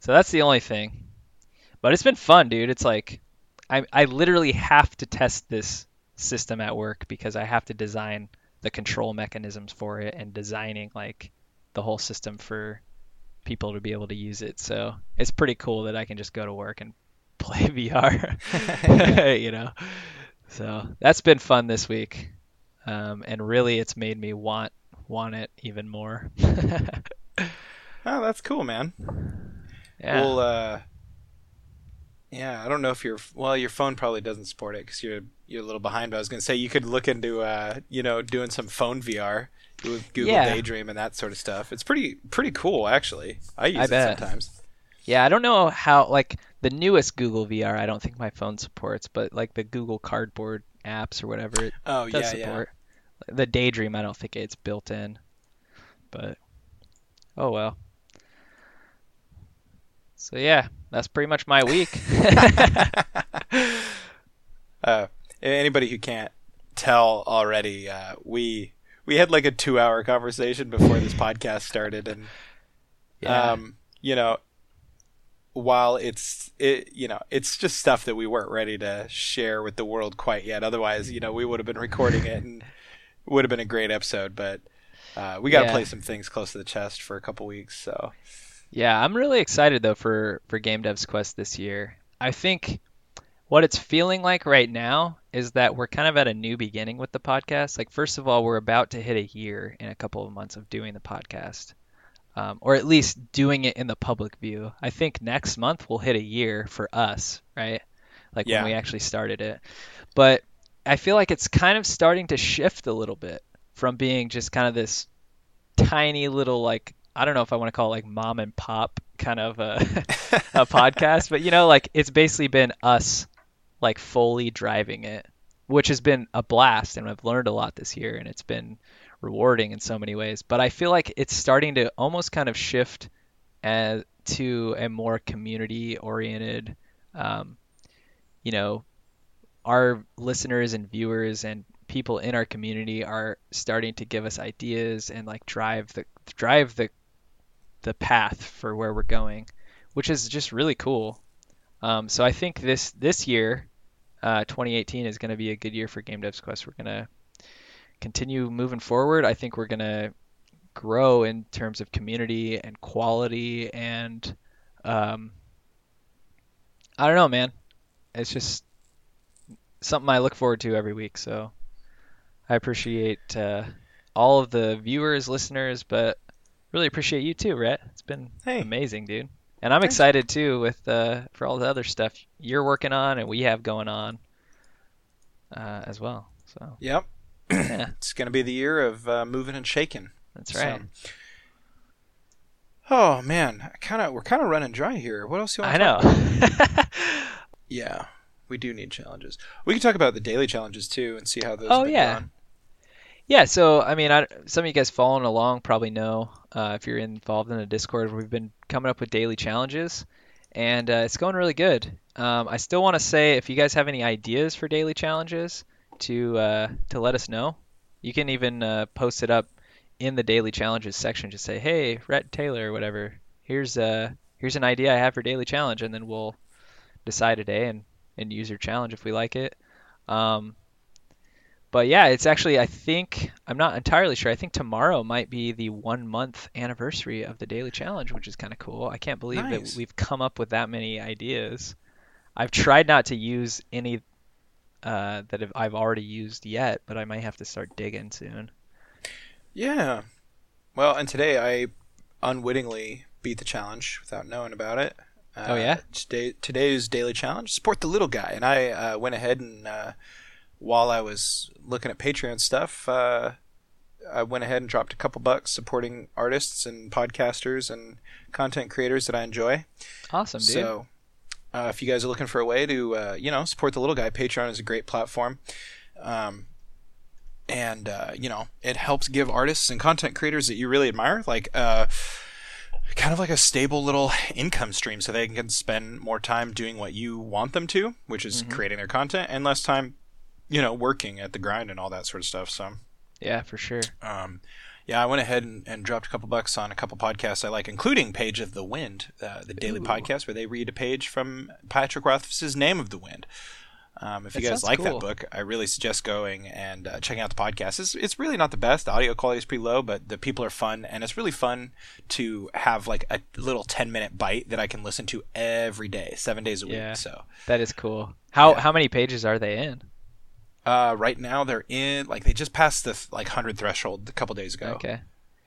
[SPEAKER 3] so that's the only thing, but it's been fun, dude. It's like I I literally have to test this system at work because I have to design the control mechanisms for it and designing like the whole system for people to be able to use it. So it's pretty cool that I can just go to work and [laughs] play [laughs] VR. you know, so that's been fun this week, um, and really, it's made me want want it even more. [laughs]
[SPEAKER 1] oh, that's cool, man.
[SPEAKER 3] Yeah.
[SPEAKER 1] Well, uh, yeah, I don't know if your well, your phone probably doesn't support it because you're you're a little behind. But I was gonna say you could look into uh, you know, doing some phone VR with Google
[SPEAKER 3] Yeah.
[SPEAKER 1] Daydream and that sort of stuff. It's pretty pretty cool actually. I use
[SPEAKER 3] I
[SPEAKER 1] it
[SPEAKER 3] bet.
[SPEAKER 1] sometimes.
[SPEAKER 3] Yeah, I don't know how like the newest Google VR. I don't think my phone supports, but like the Google Cardboard apps or whatever, it
[SPEAKER 1] Oh
[SPEAKER 3] does
[SPEAKER 1] yeah, yeah.
[SPEAKER 3] The Daydream, I don't think it's built in, but oh well. So yeah, that's pretty much my week. [laughs]
[SPEAKER 1] uh, anybody who can't tell already, uh, we we had like a two hour conversation before this podcast started, and
[SPEAKER 3] Yeah.
[SPEAKER 1] um, you know, while it's it you know it's just stuff that we weren't ready to share with the world quite yet otherwise you know we would have been recording it and would have been a great episode but uh, we got to
[SPEAKER 3] Yeah.
[SPEAKER 1] play some things close to the chest for a couple weeks so
[SPEAKER 3] Yeah, I'm really excited though for for Game Devs Quest this year. I think what it's feeling like right now is that we're kind of at a new beginning with the podcast. Like first of all, we're about to hit a year in a couple of months of doing the podcast. Um, or at least doing it in the public view. I think next month we'll hit a year for us, right? Like
[SPEAKER 1] Yeah.
[SPEAKER 3] when we actually started it. But I feel like it's kind of starting to shift a little bit from being just kind of this tiny little like I don't know if I want to call it like mom and pop kind of a, [laughs] a podcast, but you know, like it's basically been us like fully driving it, which has been a blast and I've learned a lot this year and it's been rewarding in so many ways. But I feel like it's starting to almost kind of shift as, to a more community oriented, um, you know, our listeners and viewers and people in our community are starting to give us ideas and like drive the drive the the path for where we're going, which is just really cool. Um, so I think this this year, uh, 2018 is going to be a good year for Game Devs Quest. We're going to continue moving forward. I think we're going to grow in terms of community and quality and um, I don't know, man. It's just something I look forward to every week. So I appreciate uh, all of the viewers, listeners, but really appreciate you too, Rhett. It's been
[SPEAKER 1] Hey.
[SPEAKER 3] amazing, dude. And I'm
[SPEAKER 1] Thanks.
[SPEAKER 3] excited too with uh, for all the other stuff you're working on and we have going on uh, as well. So
[SPEAKER 1] yep
[SPEAKER 3] yeah, [clears throat]
[SPEAKER 1] it's gonna be the year of uh, moving and shaking
[SPEAKER 3] that's
[SPEAKER 1] So-
[SPEAKER 3] right.
[SPEAKER 1] oh man kind of we're kind of running dry here what else you want
[SPEAKER 3] I
[SPEAKER 1] to
[SPEAKER 3] know. [laughs]
[SPEAKER 1] yeah we do need challenges we can talk about the daily challenges too and see how those
[SPEAKER 3] Oh, yeah.
[SPEAKER 1] going.
[SPEAKER 3] Yeah, so I mean, I, some of you guys following along probably know uh, if you're involved in the Discord, we've been coming up with daily challenges, and uh, it's going really good. Um, I still want to say if you guys have any ideas for daily challenges, to uh, to let us know. You can even uh, post it up in the daily challenges section. Just say, "Hey, Rhett Taylor, or whatever. Here's uh here's an idea I have for daily challenge," and then we'll decide a day and and use your challenge if we like it. Um, but yeah, it's actually I think I'm not entirely sure. I think tomorrow might be the one month anniversary of the daily challenge, which is kind of cool. I can't believe
[SPEAKER 1] Nice.
[SPEAKER 3] that we've come up with that many ideas. I've tried not to use any uh, that I've already used yet, but I might have to start digging soon.
[SPEAKER 1] Yeah. Well, and today I unwittingly beat the challenge without knowing about it. Uh,
[SPEAKER 3] Oh, yeah?
[SPEAKER 1] Today, today's daily challenge: support the little guy, and I uh, went ahead and uh, while I was looking at Patreon stuff, uh, I went ahead and dropped a couple bucks supporting artists and podcasters and content creators that I enjoy.
[SPEAKER 3] Awesome, dude.
[SPEAKER 1] So, uh, if you guys are looking for a way to, uh, you know, support the little guy, Patreon is a great platform. Um, and, uh, you know, it helps give artists and content creators that you really admire, like, uh, kind of like a stable little income stream so they can spend more time doing what you want them to, which is creating their content, and less time, you know, working at the grind and all that sort of stuff. So,
[SPEAKER 3] yeah, for sure.
[SPEAKER 1] um, yeah, I went ahead and, and dropped a couple bucks on a couple podcasts I like, including Page of the Wind, uh, the daily
[SPEAKER 3] Ooh.
[SPEAKER 1] podcast where they read a page from Patrick Rothfuss's Name of the Wind. Um, if you guys like
[SPEAKER 3] cool.
[SPEAKER 1] that book, I really suggest going and uh, checking out the podcast. It's, it's really not the best. The audio quality is pretty low, but the people are fun, and it's really fun to have like a little 10 minute bite that I can listen to every day, seven days a
[SPEAKER 3] Yeah.
[SPEAKER 1] week. So
[SPEAKER 3] That is cool. How
[SPEAKER 1] Yeah.
[SPEAKER 3] how many pages are they in?
[SPEAKER 1] uh, right now they're in, like, they just passed the like 100 threshold a couple days ago.
[SPEAKER 3] Okay.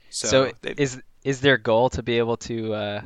[SPEAKER 1] So,
[SPEAKER 3] So, is is their goal to be able to uh,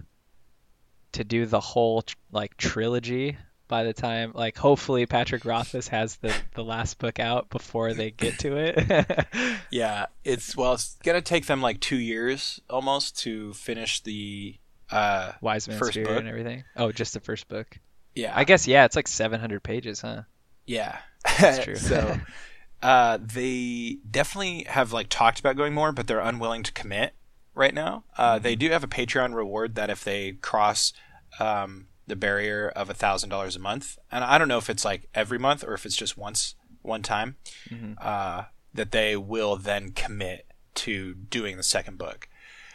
[SPEAKER 3] to do the whole tr- like trilogy by the time like hopefully Patrick Rothfuss has the the last book out before they get to it. [laughs]
[SPEAKER 1] Yeah, it's well, it's gonna take them like two years almost to finish the. uh
[SPEAKER 3] Wise Man's
[SPEAKER 1] First
[SPEAKER 3] Fear
[SPEAKER 1] book?
[SPEAKER 3] and everything. Oh, just the first book.
[SPEAKER 1] Yeah,
[SPEAKER 3] I guess yeah, it's like 700 pages, huh?
[SPEAKER 1] yeah,
[SPEAKER 3] That's [laughs] true.
[SPEAKER 1] so, [laughs] uh, they definitely have like talked about going more, but they're unwilling to commit right now. Uh, They do have a Patreon reward that if they cross um, the barrier of a thousand dollars a month, and I don't know if it's like every month or if it's just once, one time,
[SPEAKER 3] Mhm.
[SPEAKER 1] uh, that they will then commit to doing the second book.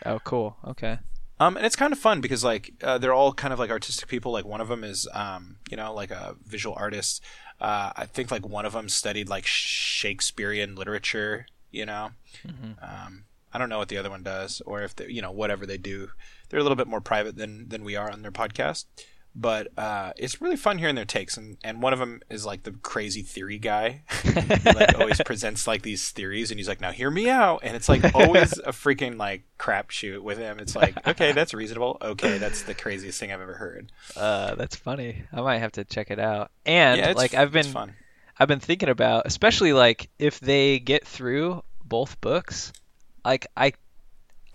[SPEAKER 3] Oh, cool. Okay.
[SPEAKER 1] Um, and it's kind of fun because like uh, they're all kind of like artistic people. Like one of them is, um, you know, like a visual artist. Uh, I think like one of them studied like Shakespearean literature. You know,
[SPEAKER 3] Mhm.
[SPEAKER 1] um, I don't know what the other one does, or if they, you know whatever they do. They're a little bit more private than than we are on their podcast. But uh, it's really fun hearing their takes, and, and one of them is like the crazy theory guy. [laughs] he like [laughs] always presents like these theories, and he's like, "Now hear me out," and it's like always a freaking like crapshoot with him. It's like, [laughs] okay, that's reasonable. Okay, that's the craziest thing I've ever heard.
[SPEAKER 3] Uh, that's funny. I might have to check it out. And
[SPEAKER 1] yeah,
[SPEAKER 3] like I've been. I've been thinking about, especially like if they get through both books, like I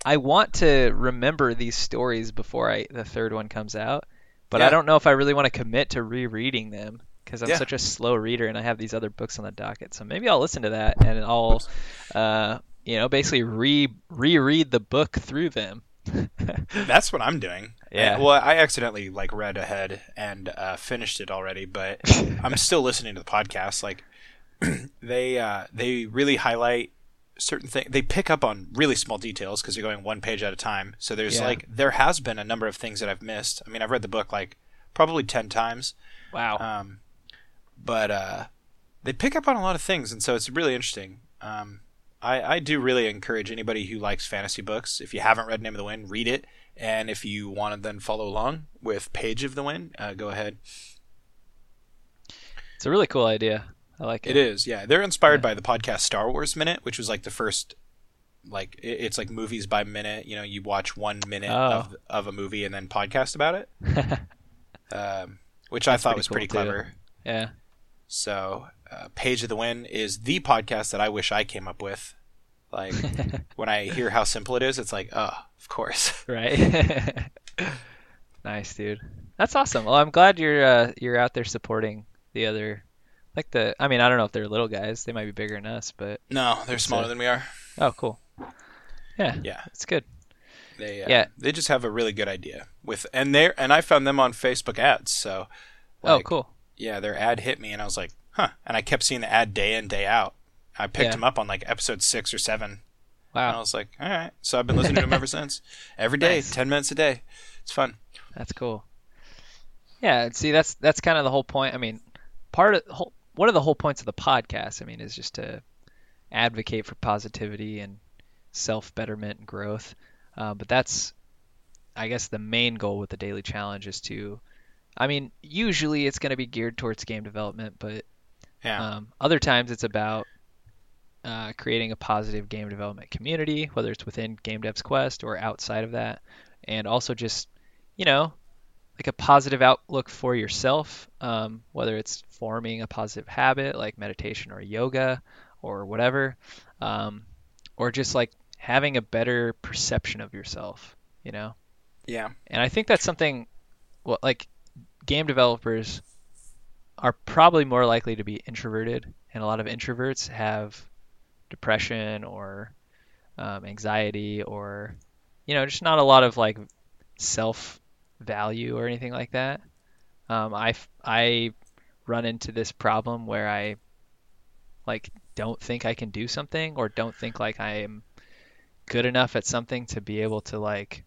[SPEAKER 3] I want to remember these stories before I the third one comes out, but I don't know if I really want to commit to rereading them because I'm
[SPEAKER 1] Yeah.
[SPEAKER 3] such a slow reader and I have these other books on the docket. So maybe I'll listen to that and I'll uh you know basically re reread the book through them. [laughs]
[SPEAKER 1] That's what I'm doing.
[SPEAKER 3] Yeah.
[SPEAKER 1] Well, I accidentally like read ahead and uh, finished it already, but [laughs] I'm still listening to the podcast. Like [clears throat] they uh, they really highlight certain things. They pick up on really small details because they're going one page at a time. So there's
[SPEAKER 3] Yeah.
[SPEAKER 1] like there has been a number of things that I've missed. I mean, I've read the book like probably ten times,
[SPEAKER 3] wow.
[SPEAKER 1] um, but uh, they pick up on a lot of things, and so it's really interesting. Um, I, I do really encourage anybody who likes fantasy books. If you haven't read Name of the Wind, read it, and if you want to then follow along with Page of the Wind, uh, go ahead.
[SPEAKER 3] It's a really cool idea. I like it.
[SPEAKER 1] It is, yeah. They're inspired
[SPEAKER 3] Yeah.
[SPEAKER 1] by the podcast Star Wars Minute, which was like the first, like it's like movies by minute. You know, you watch one minute
[SPEAKER 3] Oh.
[SPEAKER 1] of of a movie and then podcast about it, [laughs] um, which I thought
[SPEAKER 3] pretty
[SPEAKER 1] was pretty
[SPEAKER 3] too.
[SPEAKER 1] clever.
[SPEAKER 3] yeah.
[SPEAKER 1] So, uh, Page of the Wind is the podcast that I wish I came up with. Like [laughs] when I hear how simple it is, it's like, oh, of course. [laughs]
[SPEAKER 3] Right. nice, dude. That's awesome. Well, I'm glad you're uh, you're out there supporting the other, like the. I mean, I don't know if they're little guys. They might be bigger than us, but
[SPEAKER 1] No, they're smaller
[SPEAKER 3] uh,
[SPEAKER 1] than we are.
[SPEAKER 3] oh, cool. Yeah,
[SPEAKER 1] Yeah,
[SPEAKER 3] it's good.
[SPEAKER 1] they uh,
[SPEAKER 3] Yeah.
[SPEAKER 1] they just have a really good idea with, and they and I found them on Facebook ads. So,
[SPEAKER 3] oh, cool.
[SPEAKER 1] yeah, their ad hit me, and I was like, huh. And I kept seeing the ad day in day out. I picked
[SPEAKER 3] Yeah.
[SPEAKER 1] them up on like episode six or seven, and I was like, all right. So I've been listening to them ever [laughs] since. Every day,
[SPEAKER 3] Nice.
[SPEAKER 1] ten minutes a day. It's fun.
[SPEAKER 3] that's cool. Yeah, see, that's that's kind of the whole point. I mean, part of whole, one of the whole points of the podcast. I mean, is just to advocate for positivity and self betterment and growth. Uh, but that's, I guess, the main goal with the daily challenge is to. I mean, usually it's going to be geared towards game development, but
[SPEAKER 1] Yeah.
[SPEAKER 3] um, other times it's about uh, creating a positive game development community, whether it's within Game Dev's Quest or outside of that, and also just, you know, like a positive outlook for yourself, um, whether it's forming a positive habit like meditation or yoga or whatever, um, or just like having a better perception of yourself, you know?
[SPEAKER 1] yeah.
[SPEAKER 3] And I think that's something, well, like game developers are probably more likely to be introverted, and a lot of introverts have depression or um, anxiety or, you know, just not a lot of like self value or anything like that. Um, I I run into this problem where I like don't think I can do something or don't think like I am good enough at something to be able to like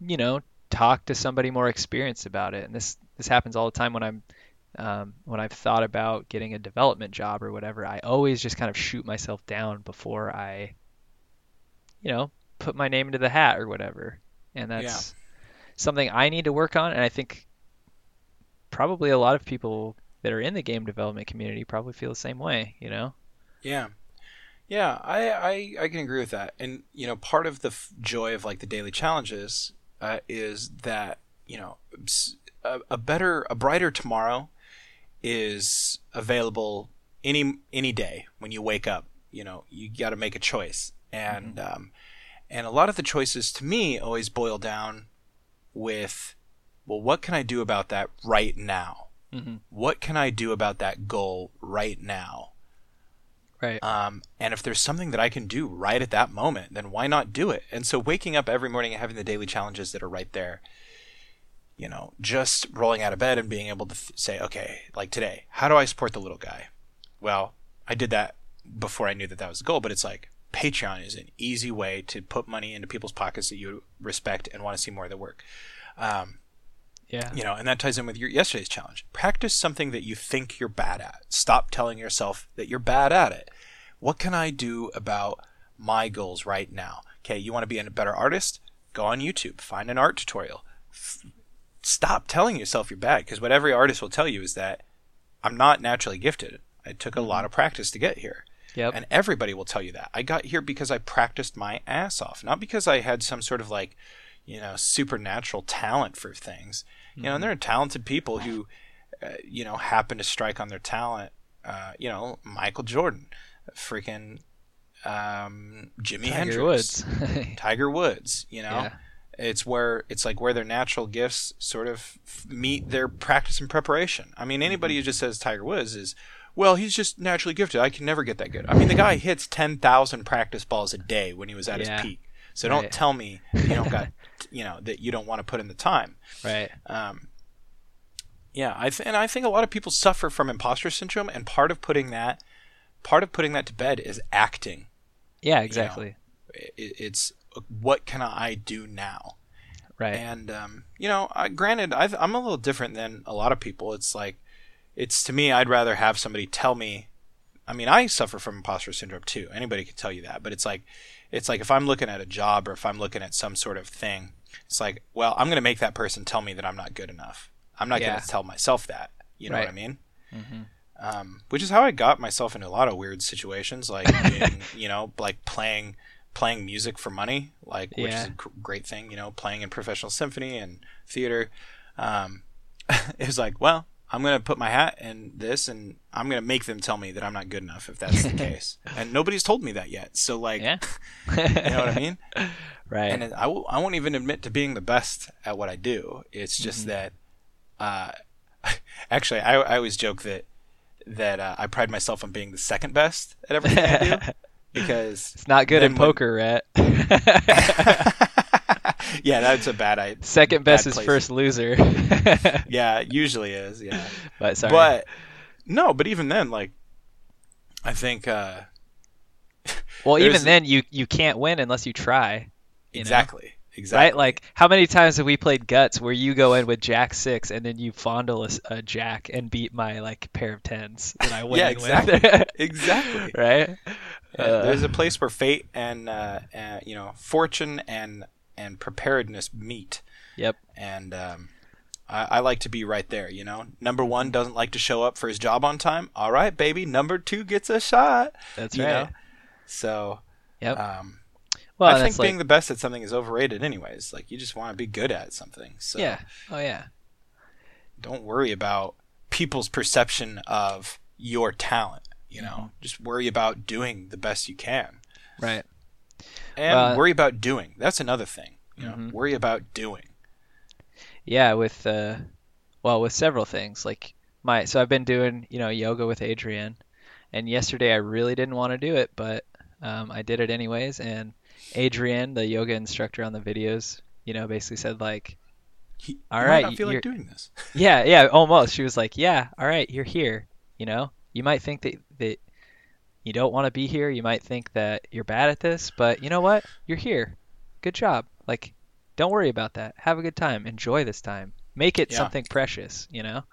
[SPEAKER 3] you know talk to somebody more experienced about it. And this this happens all the time when I'm um, when I've thought about getting a development job or whatever I always just kind of shoot myself down before I you know put my name into the hat or whatever. And that's something I need to work on and I think probably a lot of people that are in the game development community probably feel the same way you know
[SPEAKER 1] Yeah, yeah, I, I I can agree with that. And you know, part of the f- joy of like the daily challenges uh, is that you know a better, a brighter tomorrow is available any any day when you wake up. You know, you got to make a choice, and um, and a lot of the choices to me always boil down with, well, what can I do about that right now?
[SPEAKER 3] mm-hmm.
[SPEAKER 1] What can I do about that goal right now?
[SPEAKER 3] right
[SPEAKER 1] Um, and if there's something that I can do right at that moment, then why not do it? And so waking up every morning and having the daily challenges that are right there, you know, just rolling out of bed and being able to th- say, okay, like today, how do I support the little guy? Well, I did that before I knew that that was the goal, but it's like, Patreon is an easy way to put money into people's pockets that you respect and want to see more of their work. Um,
[SPEAKER 3] Yeah.
[SPEAKER 1] you know, and that ties in with your yesterday's challenge. Practice something that you think you're bad at. Stop telling yourself that you're bad at it. What can I do about my goals right now? Okay, you want to be a better artist? Go on YouTube, find an art tutorial. F- Stop telling yourself you're bad because what every artist will tell you is that I'm not naturally gifted. I took a lot of practice to get here.
[SPEAKER 3] Yep.
[SPEAKER 1] And everybody will tell you that. I got here because I practiced my ass off, not because I had some sort of like, you know, supernatural talent for things. You know, and there are talented people who, uh, you know, happen to strike on their talent. Uh, you know, Michael Jordan, freaking um, Jimi
[SPEAKER 3] Tiger
[SPEAKER 1] Hendrix,
[SPEAKER 3] Woods. [laughs]
[SPEAKER 1] Tiger Woods. You know,
[SPEAKER 3] Yeah.
[SPEAKER 1] it's where it's like where their natural gifts sort of f- meet their practice and preparation. I mean, anybody who just says Tiger Woods is, well, he's just naturally gifted. I can never get that good. I mean, the guy hits ten thousand practice balls a day when he was at
[SPEAKER 3] Yeah.
[SPEAKER 1] his peak. So don't tell me that you don't got, [laughs] you know, that you don't want to put in the time.
[SPEAKER 3] right.
[SPEAKER 1] Um, yeah, I th- and I think a lot of people suffer from imposter syndrome, and part of putting that, part of putting that to bed is acting.
[SPEAKER 3] Yeah. Exactly.
[SPEAKER 1] It, it's what can I do now?
[SPEAKER 3] Right.
[SPEAKER 1] And um, you know, I, granted, I'm a little different than a lot of people. It's like, it's to me, I'd rather have somebody tell me. I mean, I suffer from imposter syndrome too. Anybody can tell you that. But it's like, it's like if I'm looking at a job or if I'm looking at some sort of thing, it's like, well, I'm going to make that person tell me that I'm not good enough. I'm not
[SPEAKER 3] Yeah.
[SPEAKER 1] going to tell myself that. You know
[SPEAKER 3] Right.
[SPEAKER 1] what I mean?
[SPEAKER 3] Mhm.
[SPEAKER 1] Um, which is how I got myself into a lot of weird situations, like [laughs] in, you know, like playing playing music for money, like which is a great thing, you know, playing in professional symphony and theater. Um, [laughs] it was like, well, I'm gonna put my hat in this, and I'm gonna make them tell me that I'm not good enough if that's the [laughs] case. And nobody's told me that yet, so like,
[SPEAKER 3] Yeah. [laughs]
[SPEAKER 1] you know what I mean? [laughs]
[SPEAKER 3] right.
[SPEAKER 1] and I, w- I won't even admit to being the best at what I do. It's just
[SPEAKER 3] Mm-hmm.
[SPEAKER 1] that, uh, actually, I, I always joke that that uh, I pride myself on being the second best at everything I do because
[SPEAKER 3] it's not good in
[SPEAKER 1] when-
[SPEAKER 3] poker, Rat. [laughs]
[SPEAKER 1] yeah, that's a bad idea.
[SPEAKER 3] Second best is
[SPEAKER 1] place.
[SPEAKER 3] first loser. [laughs]
[SPEAKER 1] Yeah, usually is. Yeah, [laughs]
[SPEAKER 3] but sorry.
[SPEAKER 1] but no, but even then, like, I think uh,
[SPEAKER 3] well, even then, you you can't win unless you try. You know?
[SPEAKER 1] exactly, exactly,
[SPEAKER 3] Right? Like, how many times have we played guts where you go in with Jack six and then you fondle a Jack and beat my like pair of tens that I win
[SPEAKER 1] Yeah, exactly. exactly.
[SPEAKER 3] right?
[SPEAKER 1] Yeah,
[SPEAKER 3] Uh,
[SPEAKER 1] there's a place where fate and uh, uh, you know fortune and and preparedness meet.
[SPEAKER 3] Yep.
[SPEAKER 1] and um, I, I like to be right there. You know, number one doesn't like to show up for his job on time. All right, baby, number two gets a shot.
[SPEAKER 3] That's
[SPEAKER 1] you
[SPEAKER 3] right.
[SPEAKER 1] know? So,
[SPEAKER 3] Yep.
[SPEAKER 1] um,
[SPEAKER 3] well,
[SPEAKER 1] I think
[SPEAKER 3] that's like,
[SPEAKER 1] being the best at something is overrated, anyways. Like you just want to be good at something. So
[SPEAKER 3] yeah. Oh yeah.
[SPEAKER 1] don't worry about people's perception of your talent. You know,
[SPEAKER 3] Mm-hmm.
[SPEAKER 1] just worry about doing the best you can,
[SPEAKER 3] Right.
[SPEAKER 1] And
[SPEAKER 3] Well-
[SPEAKER 1] worry about doing. That's another thing. You know,
[SPEAKER 3] Mhm.
[SPEAKER 1] worry about doing.
[SPEAKER 3] Yeah, with uh, well, with several things. Like my, so I've been doing, you know, yoga with Adriene, and yesterday I really didn't want to do it, but um, I did it anyways. And Adriene, the yoga instructor on the videos, you know, basically said like,
[SPEAKER 1] He,
[SPEAKER 3] All right,
[SPEAKER 1] not feel like doing this. [laughs]
[SPEAKER 3] yeah, yeah, almost. She was like, yeah, all right, you're here. You know, you might think that that you don't want to be here. You might think that you're bad at this, but you know what? You're here. Good job. Like, don't worry about that. Have a good time. Enjoy this time. Make it
[SPEAKER 1] Yeah.
[SPEAKER 3] something precious. You know.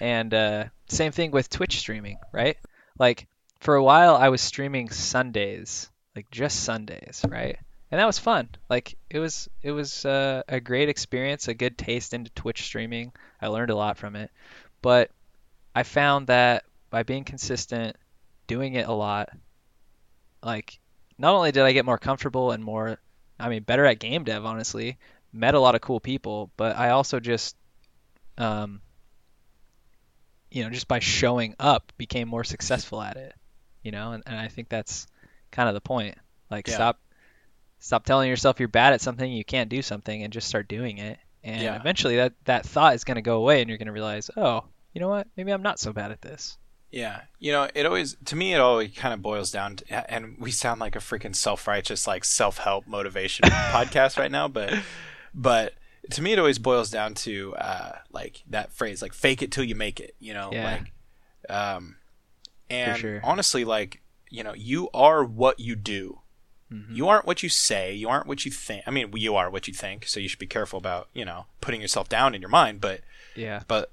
[SPEAKER 3] And uh, same thing with Twitch streaming, right? Like for a while, I was streaming Sundays, like just Sundays, right? And that was fun. Like it was, it was uh, a great experience, a good taste into Twitch streaming. I learned a lot from it, but I found that by being consistent, doing it a lot, like not only did I get more comfortable and more, I mean, better at game dev, honestly, met a lot of cool people, but I also just, um, you know, just by showing up, became more successful at it. You know, and, and I think that's kind of the point. Like,
[SPEAKER 1] Yeah.
[SPEAKER 3] stop, stop telling yourself you're bad at something, you can't do something, and just start doing it. And
[SPEAKER 1] Yeah.
[SPEAKER 3] eventually, that that thought is going to go away, and you're going to realize, oh, you know what? Maybe I'm not so bad at this.
[SPEAKER 1] Yeah, you know, it always to me it always kind of boils down to, and we sound like a freaking self-righteous like self-help motivation [laughs] podcast right now, but but to me it always boils down to uh like that phrase like fake it till you make it, you know,
[SPEAKER 3] Yeah.
[SPEAKER 1] like um and
[SPEAKER 3] sure.
[SPEAKER 1] honestly like, you know, you are what you do.
[SPEAKER 3] Mhm.
[SPEAKER 1] You aren't what you say. You aren't what you think. I mean, you are what you think. So you should be careful about you know putting yourself down in your mind. But
[SPEAKER 3] Yeah.
[SPEAKER 1] but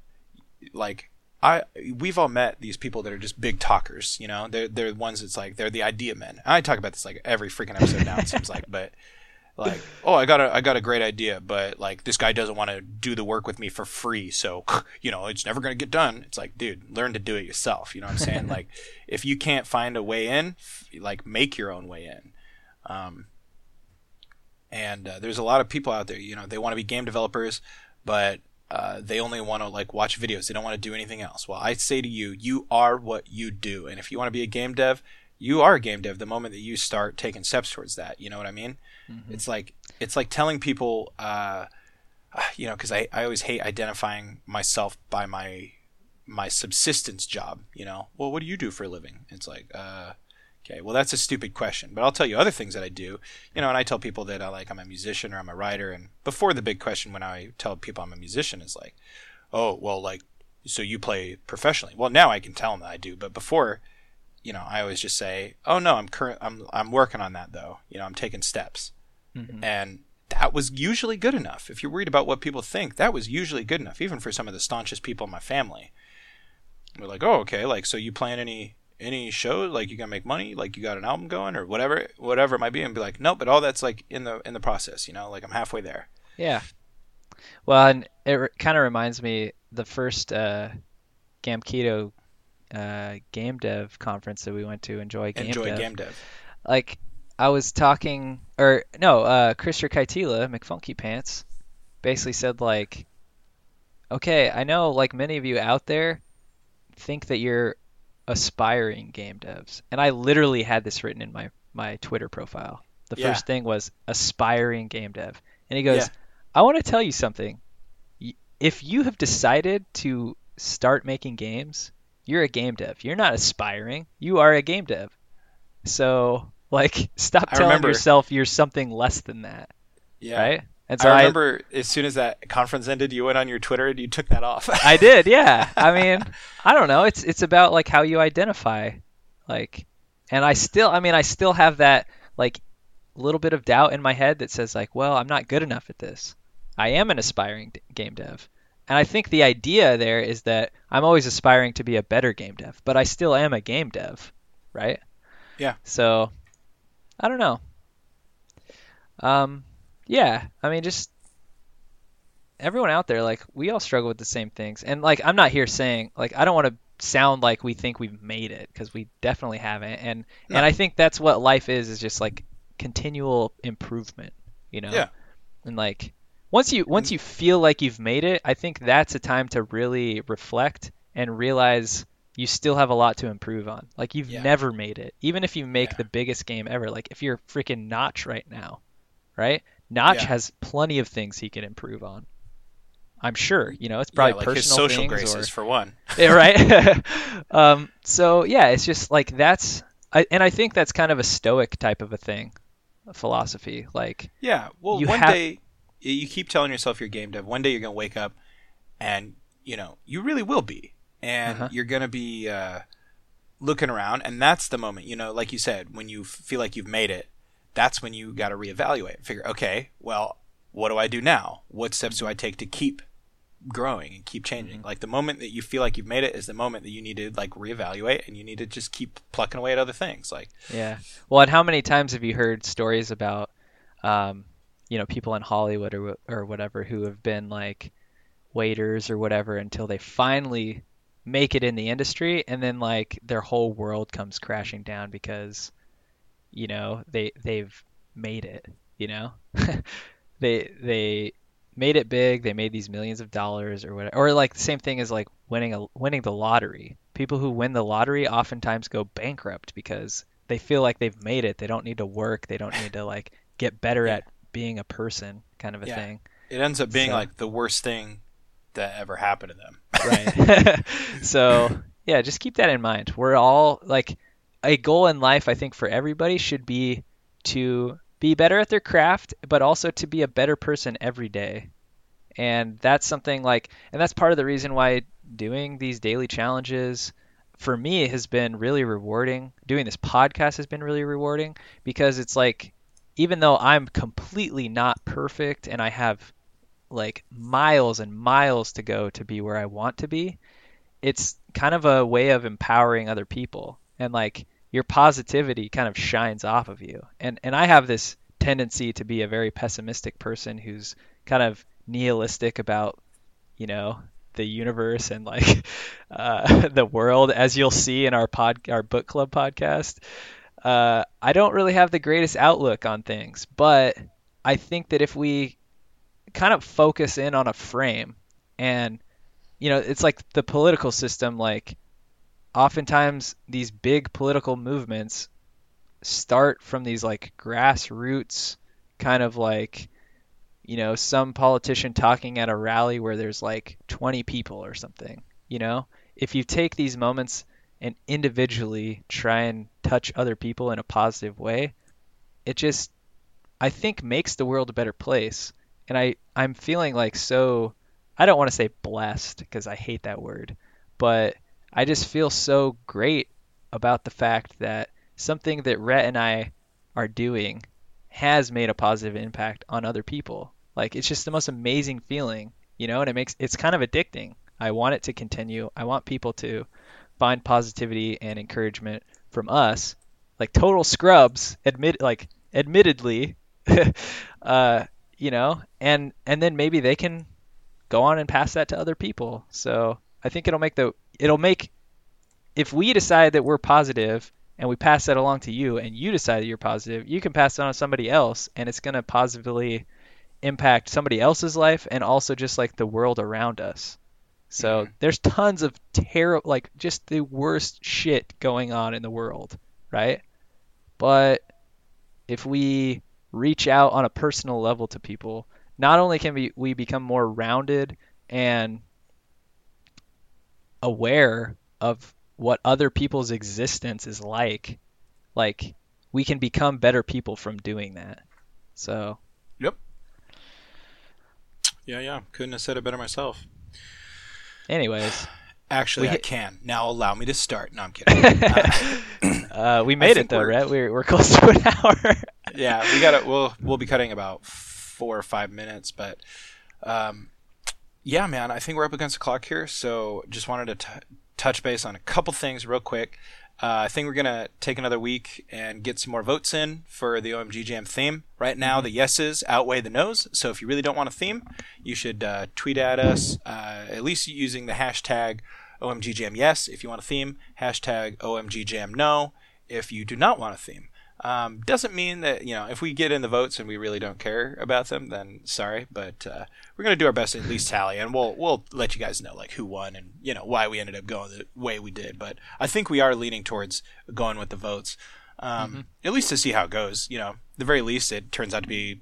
[SPEAKER 1] like I we've all met these people that are just big talkers, you know. They're they're the ones that's like they're the idea men. I talk about this like every freaking episode now it seems like, [laughs] but like, oh, I got a I got a great idea, but like this guy doesn't want to do the work with me for free, so [laughs] you know, it's never going to get done. It's like, dude, learn to do it yourself, you know what I'm saying? [laughs] like if you can't find a way in, like make your own way in. Um and uh, there's a lot of people out there, you know, they want to be game developers, but uh, they only want to like watch videos. They don't want to do anything else. Well, I say to you, you are what you do, and if you want to be a game dev, you are a game dev the moment that you start taking steps towards that. You know what I mean?
[SPEAKER 3] Mhm.
[SPEAKER 1] It's like it's like telling people, uh, you know, because I, I always hate identifying myself by my my subsistence job. You know, well, what do you do for a living? It's like, uh, okay, well, that's a stupid question, but I'll tell you other things that I do. You know, and I tell people that I like I'm a musician or I'm a writer, and before the big question when I tell people I'm a musician is like, oh, well, like, so you play professionally? Well, now I can tell them that I do, but before. You know, I always just say, "Oh no, I'm current. I'm I'm working on that though. You know, I'm taking steps."
[SPEAKER 3] Mhm.
[SPEAKER 1] and that was usually good enough. If you're worried about what people think, that was usually good enough, even for some of the staunchest people in my family. We're like, oh, okay, like so you plan any any show, like you gonna make money, like you got an album going or whatever, whatever it might be, and be like, nope, but all that's like in the in the process, you know, like I'm halfway there.
[SPEAKER 3] Yeah. Well, and it re- kind of reminds me the first uh, Gamkedo uh, game dev conference that we went to. Enjoy game
[SPEAKER 1] Enjoy
[SPEAKER 3] dev.
[SPEAKER 1] game dev.
[SPEAKER 3] Like I was talking, or no, uh, Christopher Kaitila, McFunkypants, basically said like, okay, I know like many of you out there think that you're aspiring game devs, and I literally had this written in my my Twitter profile. The
[SPEAKER 1] Yeah.
[SPEAKER 3] first thing was aspiring game dev, and he goes,
[SPEAKER 1] Yeah.
[SPEAKER 3] I want to tell you something. If you have decided to start making games, you're a game dev. You're not aspiring. You are a game dev. So, like, [laughs] stop
[SPEAKER 1] I
[SPEAKER 3] telling
[SPEAKER 1] remember-
[SPEAKER 3] yourself you're something less than that,
[SPEAKER 1] Yeah.
[SPEAKER 3] right? And so
[SPEAKER 1] I
[SPEAKER 3] I,
[SPEAKER 1] remember as soon as that conference ended, you went on your Twitter and you took that off.
[SPEAKER 3] I did, yeah. [laughs] I mean, I don't know. It's it's about like how you identify, like, and I still, I mean, I still have that like little bit of doubt in my head that says like, well, I'm not good enough at this. I am an aspiring d- game dev, and I think the idea there is that I'm always aspiring to be a better game dev, but I still am a game dev, right?
[SPEAKER 1] Yeah.
[SPEAKER 3] So, I don't know. Um, yeah. I mean, just everyone out there, like we all struggle with the same things, and like I'm not here saying like I don't want to sound like we think we've made it because we definitely haven't, and
[SPEAKER 1] No.
[SPEAKER 3] and I think that's what life is is just like continual improvement, you know.
[SPEAKER 1] Yeah.
[SPEAKER 3] And like once you once mm. you feel like you've made it, I think that's a time to really reflect and realize you still have a lot to improve on. Like you've
[SPEAKER 1] Yeah.
[SPEAKER 3] never made it. Even if you make
[SPEAKER 1] Yeah.
[SPEAKER 3] the biggest game ever, like if you're freaking Notch right now, right? Notch
[SPEAKER 1] Yeah.
[SPEAKER 3] has plenty of things he can improve on. I'm sure, you know, it's
[SPEAKER 1] Yeah,
[SPEAKER 3] probably
[SPEAKER 1] like
[SPEAKER 3] personal
[SPEAKER 1] his social
[SPEAKER 3] things
[SPEAKER 1] graces
[SPEAKER 3] or
[SPEAKER 1] for one. [laughs]
[SPEAKER 3] yeah, right? [laughs] um, so yeah, it's just like that's, I, and I think that's kind of a stoic type of a thing, a philosophy. Like,
[SPEAKER 1] Yeah. Well, one
[SPEAKER 3] have-
[SPEAKER 1] day you keep telling yourself you're game dev. One day you're gonna wake up, and you know you really will be, and
[SPEAKER 3] Uh-huh.
[SPEAKER 1] you're gonna be uh, looking around, and that's the moment. You know, like you said, when you feel like you've made it, that's when you got to reevaluate. Figure, okay, well, what do I do now? What steps do I take to keep growing and keep changing? Like the moment that you feel like you've made it is the moment that you need to like reevaluate, and you need to just keep plucking away at other things. Like,
[SPEAKER 3] yeah. Well, and how many times have you heard stories about, um, you know, people in Hollywood or or whatever who have been like waiters or whatever until they finally make it in the industry, and then like their whole world comes crashing down because, you know, they they've made it. You know, [laughs] they they made it big. They made these millions of dollars or whatever. Or like the same thing as like winning a winning the lottery. People who win the lottery oftentimes go bankrupt because they feel like they've made it. They don't need to work. They don't need to like get better
[SPEAKER 1] Yeah.
[SPEAKER 3] at being a person, kind of a
[SPEAKER 1] Yeah.
[SPEAKER 3] thing.
[SPEAKER 1] it ends up being
[SPEAKER 3] So-
[SPEAKER 1] like the worst thing that ever happened to them.
[SPEAKER 3] Right. [laughs] [laughs] so yeah, just keep that in mind. We're all like a goal in life. I think for everybody should be to be better at their craft, but also to be a better person every day. And that's something like, and that's part of the reason why doing these daily challenges, for me has been really rewarding. Doing this podcast has been really rewarding because it's like even though I'm completely not perfect and I have like miles and miles to go to be where I want to be, it's kind of a way of empowering other people and like your positivity kind of shines off of you. And and I have this tendency to be a very pessimistic person who's kind of nihilistic about, you know, the universe and like [laughs] uh, [laughs] the world, as you'll see in our pod, our book club podcast. Uh, I don't really have the greatest outlook on things, but I think that if we kind of focus in on a frame and you know it's like the political system like oftentimes these big political movements start from these like grassroots kind of like you know some politician talking at a rally where there's like 20 people or something you know if you take these moments and individually try and touch other people in a positive way, it just I think makes the world a better place. And I I'm feeling like so I don't want to say blessed because I hate that word, but I just feel so great about the fact that something that Rhett and I are doing has made a positive impact on other people. Like it's just the most amazing feeling, you know, and it makes it's kind of addicting. I want it to continue. I want people to find positivity and encouragement from us, like total scrubs, admit like admittedly, [laughs] uh, you know, and and then maybe they can go on and pass that to other people. So I think it'll make the it'll make if we decide that we're positive and we pass that along to you and you decide that you're positive, you can pass it on to somebody else and it's going to positively impact somebody else's life and also just like the world around us. So mm-hmm. there's tons of terrible, like just the worst shit going on in the world, right? But if we reach out on a personal level to people, not only can we, we become more rounded and aware of what other people's existence is like, like we can become better people from doing that. So.
[SPEAKER 1] Yep. Yeah, yeah. Couldn't have said it better myself.
[SPEAKER 3] Anyways.
[SPEAKER 1] Actually, we, I can. Now allow me to start. No, I'm [laughs] kidding.
[SPEAKER 3] Uh, uh, we made it though, right? We're we're close to an [laughs] hour.
[SPEAKER 1] yeah, we got it. We'll we'll be cutting about four or five minutes, but um, yeah, man, I think we're up against the clock here. So just wanted to t- touch base on a couple things real quick. Uh, I think we're gonna take another week and get some more votes in for the OMG Jam theme. Right now, mm-hmm. the yeses outweigh the nos. So if you really don't want a theme, you should uh, tweet at us, uh, at least using the hashtag OMG Jam yes if you want a theme. Hashtag OMG Jam no if you do not want a theme. Um, doesn't mean that you know if we get in the votes and we really don't care about them, then sorry, but uh, we're gonna do our best to at least tally, and we'll we'll let you guys know like who won and you know why we ended up going the way we did. But I think we are leaning towards going with the votes, um, mm-hmm. at least to see how it goes. You know, the very least it turns out to be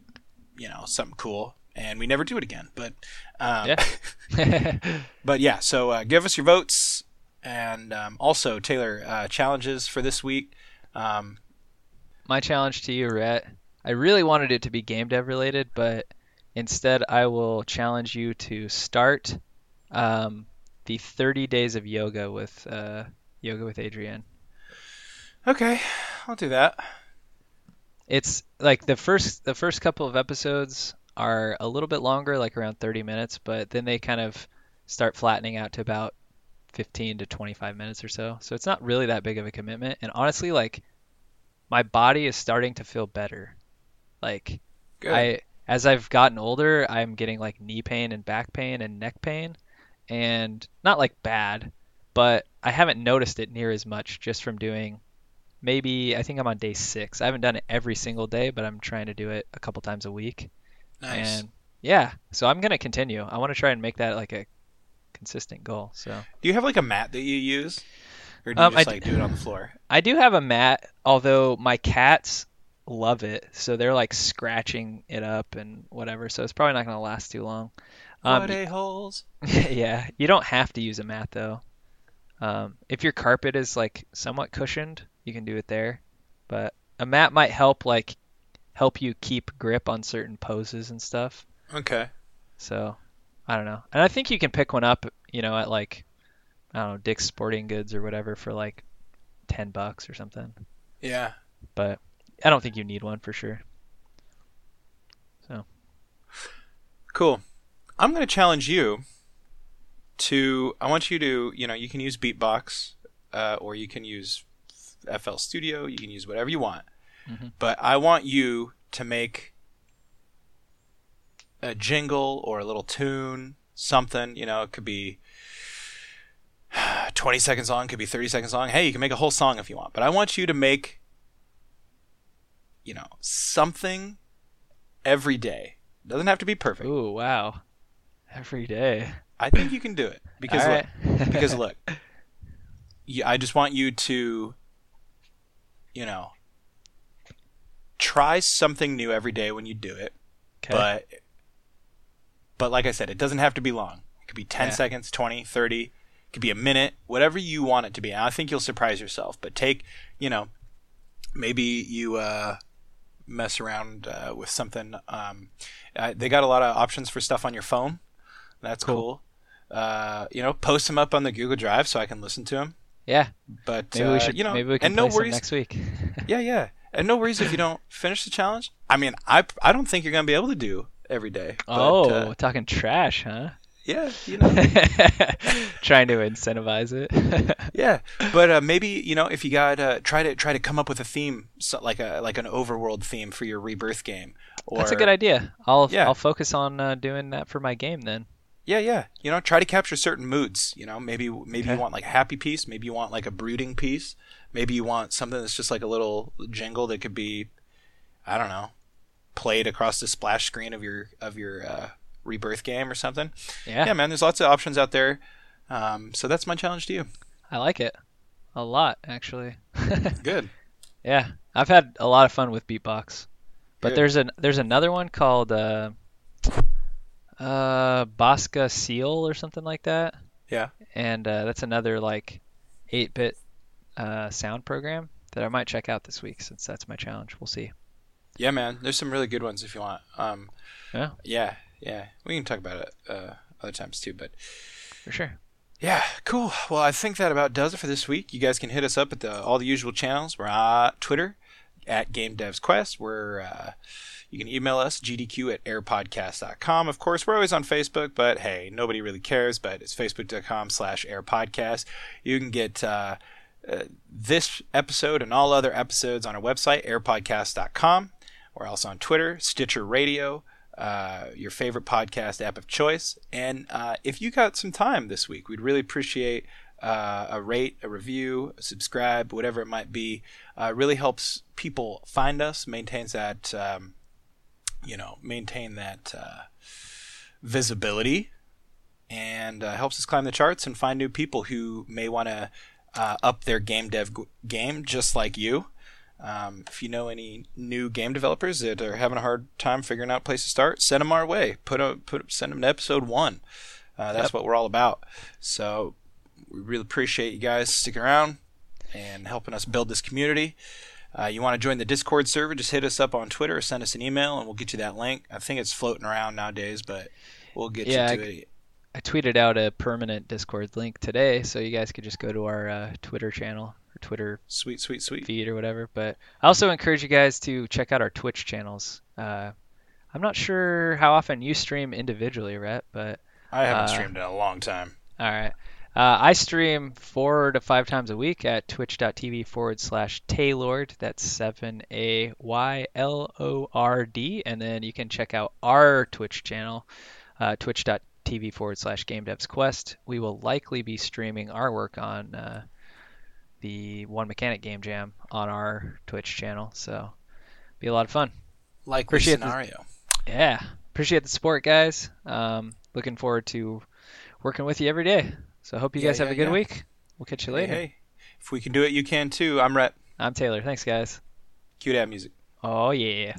[SPEAKER 1] you know something cool, and we never do it again. But um, yeah, [laughs] but yeah. So uh, give us your votes, and um, also Taylor uh, challenges for this week. Um,
[SPEAKER 3] my challenge to you, Rhett. I really wanted it to be game dev related, but instead I will challenge you to start um, the 30 days of yoga with uh, yoga with Adriene.
[SPEAKER 1] Okay, I'll do that.
[SPEAKER 3] It's like the first the first couple of episodes are a little bit longer, like around 30 minutes, but then they kind of start flattening out to about 15 to 25 minutes or so. So it's not really that big of a commitment. And honestly, like my body is starting to feel better. Like Good. I as I've gotten older, I'm getting like knee pain and back pain and neck pain and not like bad, but I haven't noticed it near as much just from doing maybe I think I'm on day 6. I haven't done it every single day, but I'm trying to do it a couple times a week.
[SPEAKER 1] Nice.
[SPEAKER 3] And yeah, so I'm going to continue. I want to try and make that like a consistent goal. So
[SPEAKER 1] Do you have like a mat that you use? Or do you um, just I like do it on the floor?
[SPEAKER 3] I do have a mat, although my cats love it, so they're like scratching it up and whatever. So it's probably not going to last too long.
[SPEAKER 1] Um, what a holes. [laughs]
[SPEAKER 3] yeah, you don't have to use a mat though. Um, if your carpet is like somewhat cushioned, you can do it there. But a mat might help like help you keep grip on certain poses and stuff.
[SPEAKER 1] Okay.
[SPEAKER 3] So I don't know, and I think you can pick one up, you know, at like I don't know Dick's Sporting Goods or whatever for like ten bucks or something.
[SPEAKER 1] Yeah.
[SPEAKER 3] But I don't think you need one for sure. So
[SPEAKER 1] Cool. I'm going to challenge you to. I want you to. You know, you can use BeepBox, uh, or you can use FL Studio. You can use whatever you want.
[SPEAKER 3] Mhm.
[SPEAKER 1] But I want you to make a jingle or a little tune, something. You know, it could be [sighs] 20 seconds long, could be 30 seconds long. Hey, you can make a whole song if you want. But I want you to make, you know, something every day. It Doesn't have to be perfect.
[SPEAKER 3] ooh wow, every day.
[SPEAKER 1] I think you can do it [laughs] because look,
[SPEAKER 3] right.
[SPEAKER 1] because [laughs] look, you, I just want you to, you know, try something new every day when you do it.
[SPEAKER 3] 'Kay.
[SPEAKER 1] But, but like I said, it doesn't have to be long. It could be 10
[SPEAKER 3] Yeah.
[SPEAKER 1] seconds, 20, 30, it could be a minute, whatever you want it to be. And I think you'll surprise yourself. But take, you know, maybe you uh, mess around uh, with something. Um, uh, they got a lot of options for stuff on your phone. That's
[SPEAKER 3] Cool.
[SPEAKER 1] cool. Uh, you know, post them up on the Google Drive so I can listen to them.
[SPEAKER 3] yeah,
[SPEAKER 1] But
[SPEAKER 3] maybe
[SPEAKER 1] uh,
[SPEAKER 3] we should.
[SPEAKER 1] you know,
[SPEAKER 3] maybe we can
[SPEAKER 1] and no worries.
[SPEAKER 3] next week. [laughs]
[SPEAKER 1] Yeah, yeah, and no worries if you don't finish the challenge. I mean, I I don't think you're gonna be able to do every day. But,
[SPEAKER 3] oh,
[SPEAKER 1] uh,
[SPEAKER 3] talking trash, huh?
[SPEAKER 1] Yeah, you know, [laughs]
[SPEAKER 3] Trying to incentivize it. [laughs]
[SPEAKER 1] yeah. But uh, maybe you know if you got uh, try to try to come up with a theme, so, like a like an overworld theme for your rebirth game. Or,
[SPEAKER 3] That's a good idea. I'll
[SPEAKER 1] Yeah.
[SPEAKER 3] I'll focus on uh, doing that for my game then.
[SPEAKER 1] Yeah, yeah. You know, try to capture certain moods. You know, maybe maybe you want like a happy piece. Maybe you want like a brooding piece. Maybe you want something that's just like a little jingle that could be, I don't know, played across the splash screen of your of your uh, rebirth game or something.
[SPEAKER 3] Yeah,
[SPEAKER 1] Yeah, man. There's lots of options out there. Um, so that's my challenge to you.
[SPEAKER 3] I like it a lot actually. [laughs]
[SPEAKER 1] Good.
[SPEAKER 3] yeah, I've had a lot of fun with BeepBox, but
[SPEAKER 1] Good.
[SPEAKER 3] there's an there's another one called uh, uh, Bosca Ceoil or something like that.
[SPEAKER 1] Yeah.
[SPEAKER 3] and uh, that's another like 8-bit uh, sound program that I might check out this week since that's my challenge. We'll see.
[SPEAKER 1] Yeah, man. There's some really good ones if you want. Um,
[SPEAKER 3] Yeah.
[SPEAKER 1] Yeah. Yeah. We can talk about it uh, other times too, but.
[SPEAKER 3] For sure.
[SPEAKER 1] Yeah, cool. Well, I think that about does it for this week. You guys can hit us up at the, all the usual channels. We're on Twitter at Game Devs Quest. We're uh, you can email us gdq at airpodcast.com. Of course, we're always on Facebook, but hey, nobody really cares. But it's facebook.com slash airpodcast. You can get uh, uh, this episode and all other episodes on our website airpodcast.com. We're also on Twitter, Stitcher Radio, uh, your favorite podcast app of choice. And uh, if you got some time this week, we'd really appreciate uh, a rate, a review, a subscribe, whatever it might be. Uh, really helps people find us, maintains that, um, you know, maintain that uh, visibility, and uh, helps us climb the charts and find new people who may want to uh, up their game dev game just like you. Um, if you know any new game developers that are having a hard time figuring out a place to start, send them our way. Put a put send them to episode one. Uh, that's
[SPEAKER 3] Yep.
[SPEAKER 1] what we're all about. So we really appreciate you guys sticking around and helping us build this community. Uh, you want to join the Discord server? Just hit us up on Twitter or send us an email, and we'll get you that link. I think it's floating around nowadays, but we'll get
[SPEAKER 3] Yeah,
[SPEAKER 1] you to
[SPEAKER 3] I-
[SPEAKER 1] it.
[SPEAKER 3] I tweeted out a permanent Discord link today, so you guys could just go to our uh, Twitter channel or Twitter
[SPEAKER 1] Sweet, sweet, sweet.
[SPEAKER 3] feed or whatever. But I also encourage you guys to check out our Twitch channels. Uh, I'm not sure how often you stream individually, Rhett, but
[SPEAKER 1] I haven't
[SPEAKER 3] Uh,
[SPEAKER 1] streamed in a long time.
[SPEAKER 3] All right. Uh, I stream four to five times a week at twitch.tv forward slash Taylord. That's 7 A Y L O R D. And then you can check out our Twitch channel, uh, twitch.tv forward slash Game Devs Quest. We will likely be streaming our work on uh, the One Mechanic Game Jam on our Twitch channel. So be a lot of fun.
[SPEAKER 1] Like
[SPEAKER 3] appreciate the-
[SPEAKER 1] scenario.
[SPEAKER 3] Yeah. Appreciate the support, guys. Um, looking forward to working with you every day. So hope you
[SPEAKER 1] Yeah,
[SPEAKER 3] guys have
[SPEAKER 1] yeah,
[SPEAKER 3] a good
[SPEAKER 1] yeah.
[SPEAKER 3] week. We'll catch you
[SPEAKER 1] Hey,
[SPEAKER 3] later.
[SPEAKER 1] hey, if we can do it, you can too. I'm Rhett.
[SPEAKER 3] I'm Taylor. Thanks, guys.
[SPEAKER 1] Cue that music.
[SPEAKER 3] Oh, yeah.